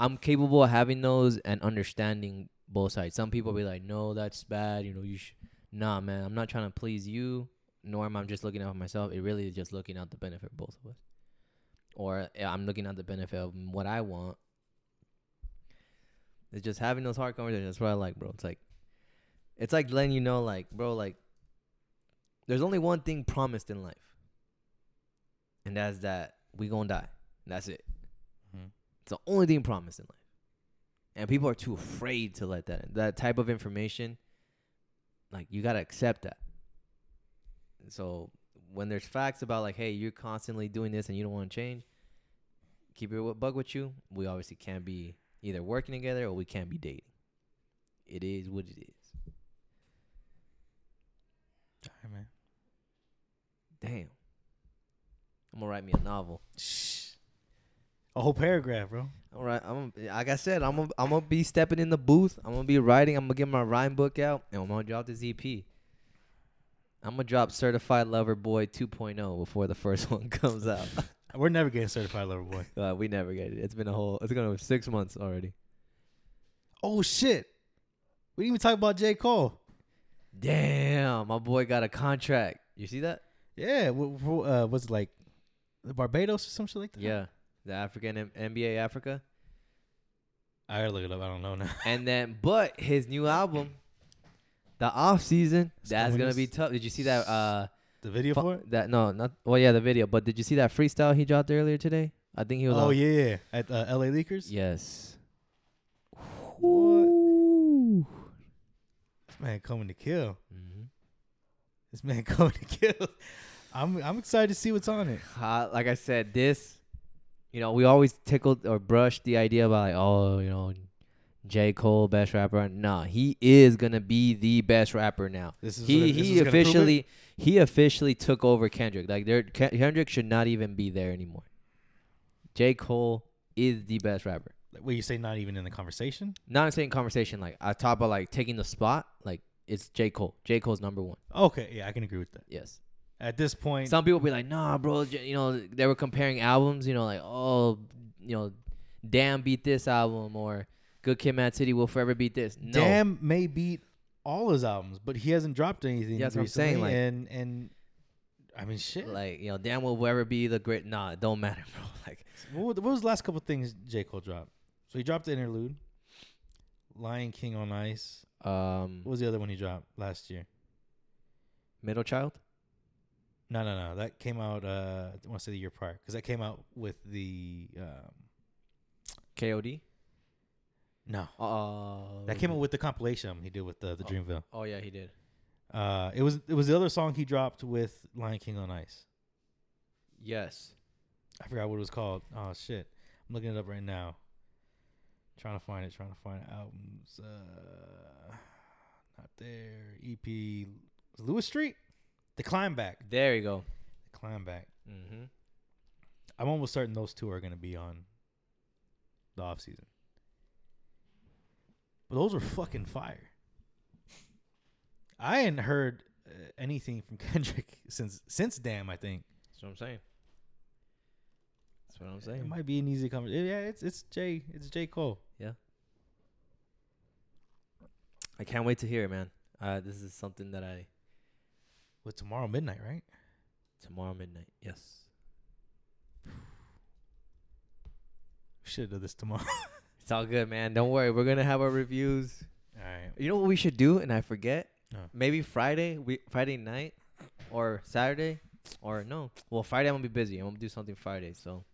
Speaker 2: I'm capable of having those and understanding both sides. Some people be like, "No, that's bad." You know, you sh-. nah, man. I'm not trying to please you, nor am I just looking out for myself. It really is just looking out the benefit of both of us. Or uh, I'm looking out the benefit of what I want. It's just having those hard conversations. That's what I like, bro. It's like, it's like letting you know, like, bro, like, there's only one thing promised in life, and that's that we gonna die. That's it. It's the only thing promised in life, and people are too afraid to let that in. that type of information. Like you gotta accept that. So when there's facts about like, hey, you're constantly doing this and you don't want to change, keep it wi- bug with you. We obviously can't be either working together or we can't be dating. It is what it is.
Speaker 1: All right, man.
Speaker 2: Damn. I'm gonna write me a novel.
Speaker 1: Shh. A whole paragraph, bro.
Speaker 2: All right, I'm like I said, I'm gonna, I'm gonna be stepping in the booth. I'm gonna be writing. I'm gonna get my rhyme book out, and I'm gonna drop this EP. I'm gonna drop Certified Lover Boy 2.0 before the first one comes out.
Speaker 1: We're never getting certified lover boy.
Speaker 2: uh, we never get it. It's been a whole. It's gonna be six months already.
Speaker 1: Oh shit. We didn't even talk about J. Cole.
Speaker 2: Damn, my boy got a contract. You see that?
Speaker 1: Yeah, What, wh- uh, was it like Barbados or some shit like that?
Speaker 2: Yeah, the African M- NBA Africa,
Speaker 1: I gotta look it up. I don't know now.
Speaker 2: and then but his new album, the off season,
Speaker 1: It's
Speaker 2: that's gonna be tough. Did you see that? Uh,
Speaker 1: The video
Speaker 2: fu-
Speaker 1: for it?
Speaker 2: that no, not well, yeah, the video. But did you see that freestyle he dropped earlier today? I think he was.
Speaker 1: Oh
Speaker 2: on,
Speaker 1: yeah, yeah, at uh, L.A. Leakers.
Speaker 2: Yes.
Speaker 1: What? This man coming to kill.
Speaker 2: hmm
Speaker 1: This man coming to kill. I'm I'm excited to see what's on it.
Speaker 2: Uh, like I said, this, you know, we always tickled or brushed the idea about like, oh, you know, J. Cole, best rapper. Nah, he is gonna be the best rapper now.
Speaker 1: This is
Speaker 2: He
Speaker 1: this
Speaker 2: he
Speaker 1: is gonna prove it?
Speaker 2: officially he officially took over Kendrick. Like there, Kendrick should not even be there anymore. J. Cole is the best rapper.
Speaker 1: Like, What you say? Not even in the conversation.
Speaker 2: Not in conversation like I talk about like taking the spot. Like it's J. Cole. J. Cole's number one.
Speaker 1: Okay, yeah, I can agree with that.
Speaker 2: Yes.
Speaker 1: At this point,
Speaker 2: Some people be like, nah, bro. You know, they were comparing albums. You know, like, oh, you know, Damn beat this album, or Good Kid, Mad City will forever beat this. No,
Speaker 1: Damn may beat all his albums, but he hasn't dropped anything.
Speaker 2: Yeah, that's what I'm saying, like-
Speaker 1: and and I mean, shit.
Speaker 2: like you know, Damn will forever be the great. Nah, it don't matter, bro. Like,
Speaker 1: what, what was the last couple things J Cole dropped? So he dropped the interlude, Lion King on Ice.
Speaker 2: um,
Speaker 1: What was the other one he dropped last year?
Speaker 2: Middle Child.
Speaker 1: No, no, no. That came out. Uh, I want to say the year prior because that came out with the. Um,
Speaker 2: KOD.
Speaker 1: no,
Speaker 2: Uh,
Speaker 1: that came out with the compilation he did with the the
Speaker 2: Oh.
Speaker 1: Dreamville.
Speaker 2: Oh yeah, he did.
Speaker 1: Uh, it was it was the other song he dropped with Lion King on Ice.
Speaker 2: Yes.
Speaker 1: I forgot what it was called. Oh shit, I'm looking it up right now. Trying to find it. Trying to find albums. Uh, not there. EP. Lewis Street. The Climb Back.
Speaker 2: There you go.
Speaker 1: The Climb Back.
Speaker 2: Mm-hmm.
Speaker 1: I'm almost certain those two are gonna be on the off season. But those are fucking fire. I hadn't heard uh, anything from Kendrick since since Damn. I think
Speaker 2: That's what I'm saying. That's what I'm saying.
Speaker 1: it might be an easy conversation. Yeah, it's it's J it's J Cole. Yeah.
Speaker 2: I can't wait to hear it, man. Uh, this is something that I
Speaker 1: With tomorrow midnight, right?
Speaker 2: tomorrow midnight. Yes.
Speaker 1: We should done this tomorrow.
Speaker 2: It's all good, man. Don't worry. We're gonna have our reviews.
Speaker 1: All right.
Speaker 2: You know what we should do, and I forget.
Speaker 1: No.
Speaker 2: Maybe Friday, we Friday night, or Saturday, or no. Well, Friday I'm gonna be busy. I'm gonna do something Friday. So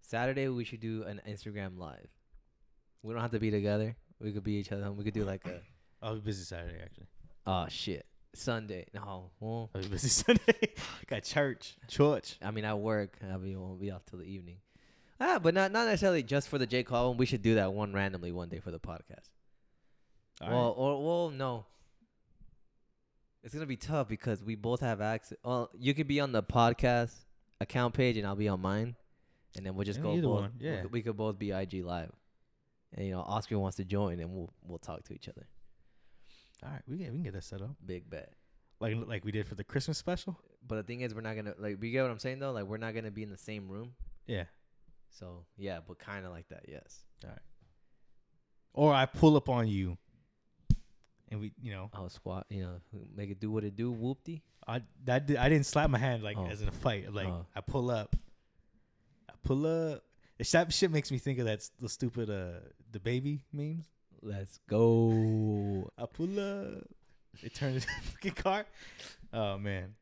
Speaker 2: Saturday we should do an Instagram live. We don't have to be together. We could be each other. We could do like a
Speaker 1: I'll be busy Saturday actually.
Speaker 2: oh shit Sunday. No, well,
Speaker 1: I'll be busy Sunday. Got church, church.
Speaker 2: I mean I work. I mean won't be off till the evening. Ah, but not not necessarily just for the J Cole. album. We should do that one randomly one day for the podcast.
Speaker 1: All
Speaker 2: well,
Speaker 1: right.
Speaker 2: or well, no. It's gonna be tough because we both have access. Well, you could be on the podcast account page, and I'll be on mine, and then we'll just
Speaker 1: Yeah,
Speaker 2: go both.
Speaker 1: one,
Speaker 2: we
Speaker 1: yeah.
Speaker 2: could- we could both be IG live, and you know, Oscar wants to join, and we'll we'll talk to each other.
Speaker 1: All right, we can, we can get that set up
Speaker 2: Big bet.
Speaker 1: like like we did for the Christmas special.
Speaker 2: But the thing is, we're not gonna like. You get what I'm saying though? Like, we're not gonna be in the same room.
Speaker 1: Yeah.
Speaker 2: So yeah, but kind of like that. Yes. All right.
Speaker 1: Or I pull up on you, and we, you know,
Speaker 2: I'll squat. You know, make it do what it do. Whoopty.
Speaker 1: I that did, I didn't slap my hand like
Speaker 2: Oh.
Speaker 1: as in a fight. Like
Speaker 2: Oh.
Speaker 1: I pull up, I pull up. That shit makes me think of that the stupid uh the baby memes.
Speaker 2: Let's go.
Speaker 1: I pull up. It turned into a fucking car. Oh man.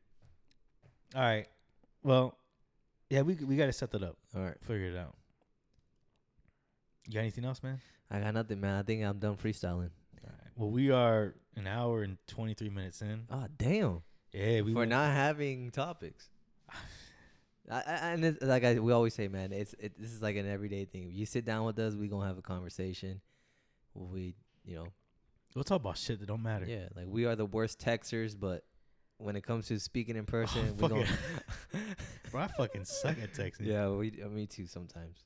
Speaker 1: All right. Well, yeah, we we got to set that up.
Speaker 2: All right.
Speaker 1: Figure it out. You got anything else, man?
Speaker 2: I got nothing, man. I think I'm done freestyling.
Speaker 1: All right. Well, we are an hour and twenty three minutes in.
Speaker 2: Oh damn.
Speaker 1: Yeah, we
Speaker 2: for
Speaker 1: went-
Speaker 2: not having topics. I, I, and it's, like I, we always say, man, it's it, this is like an everyday thing. If you sit down with us, we gonna have a conversation. We, you know,
Speaker 1: We'll talk about shit that don't matter.
Speaker 2: yeah, like we are the worst texters, but when it comes to speaking in person, we don't.
Speaker 1: Bro, I fucking suck at texting.
Speaker 2: yeah, we, uh, me too sometimes.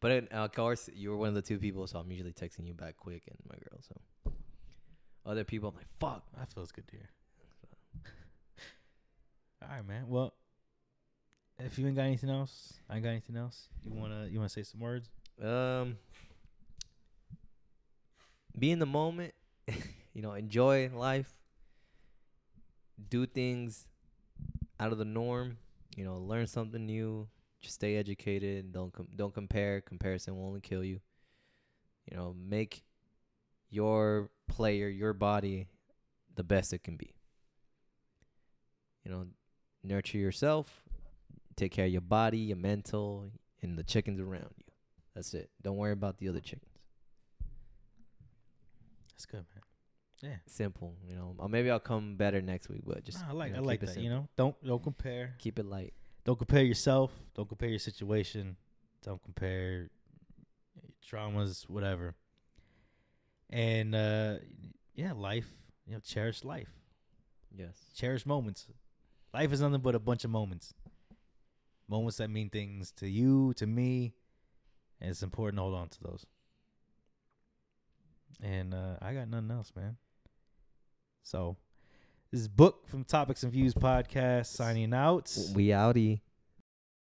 Speaker 2: But it, of course, you were one of the two people, so I'm usually texting you back quick, and my girl. So other people, I'm like, fuck.
Speaker 1: That feels good to hear. All right, man. Well, if you ain't got anything else, I ain't got anything else. You wanna you wanna say some words?
Speaker 2: Um, be in the moment, you know, enjoy life, do things out of the norm, you know, learn something new, just stay educated, don't com- don't compare, comparison will only kill you. You know, make your player, your body the best it can be. You know, nurture yourself, take care of your body, your mental, and the chickens around you. That's it. Don't worry about the other chickens.
Speaker 1: That's good, man. Yeah.
Speaker 2: Simple, you know. Or maybe I'll come better next week, but just
Speaker 1: Nah, I like
Speaker 2: you
Speaker 1: I like
Speaker 2: keep it
Speaker 1: that. You
Speaker 2: simple.
Speaker 1: know, don't don't compare.
Speaker 2: keep it light.
Speaker 1: Don't compare yourself. Don't compare your situation. Don't compare your traumas, whatever. And uh yeah, life. You know, cherish life.
Speaker 2: Yes.
Speaker 1: Cherish moments. Life is nothing but a bunch of moments. Moments that mean things to you, to me, and it's important to hold on to those. And uh, I got nothing else, man. So, This is Book from Topics and Views podcast signing out.
Speaker 2: We outie.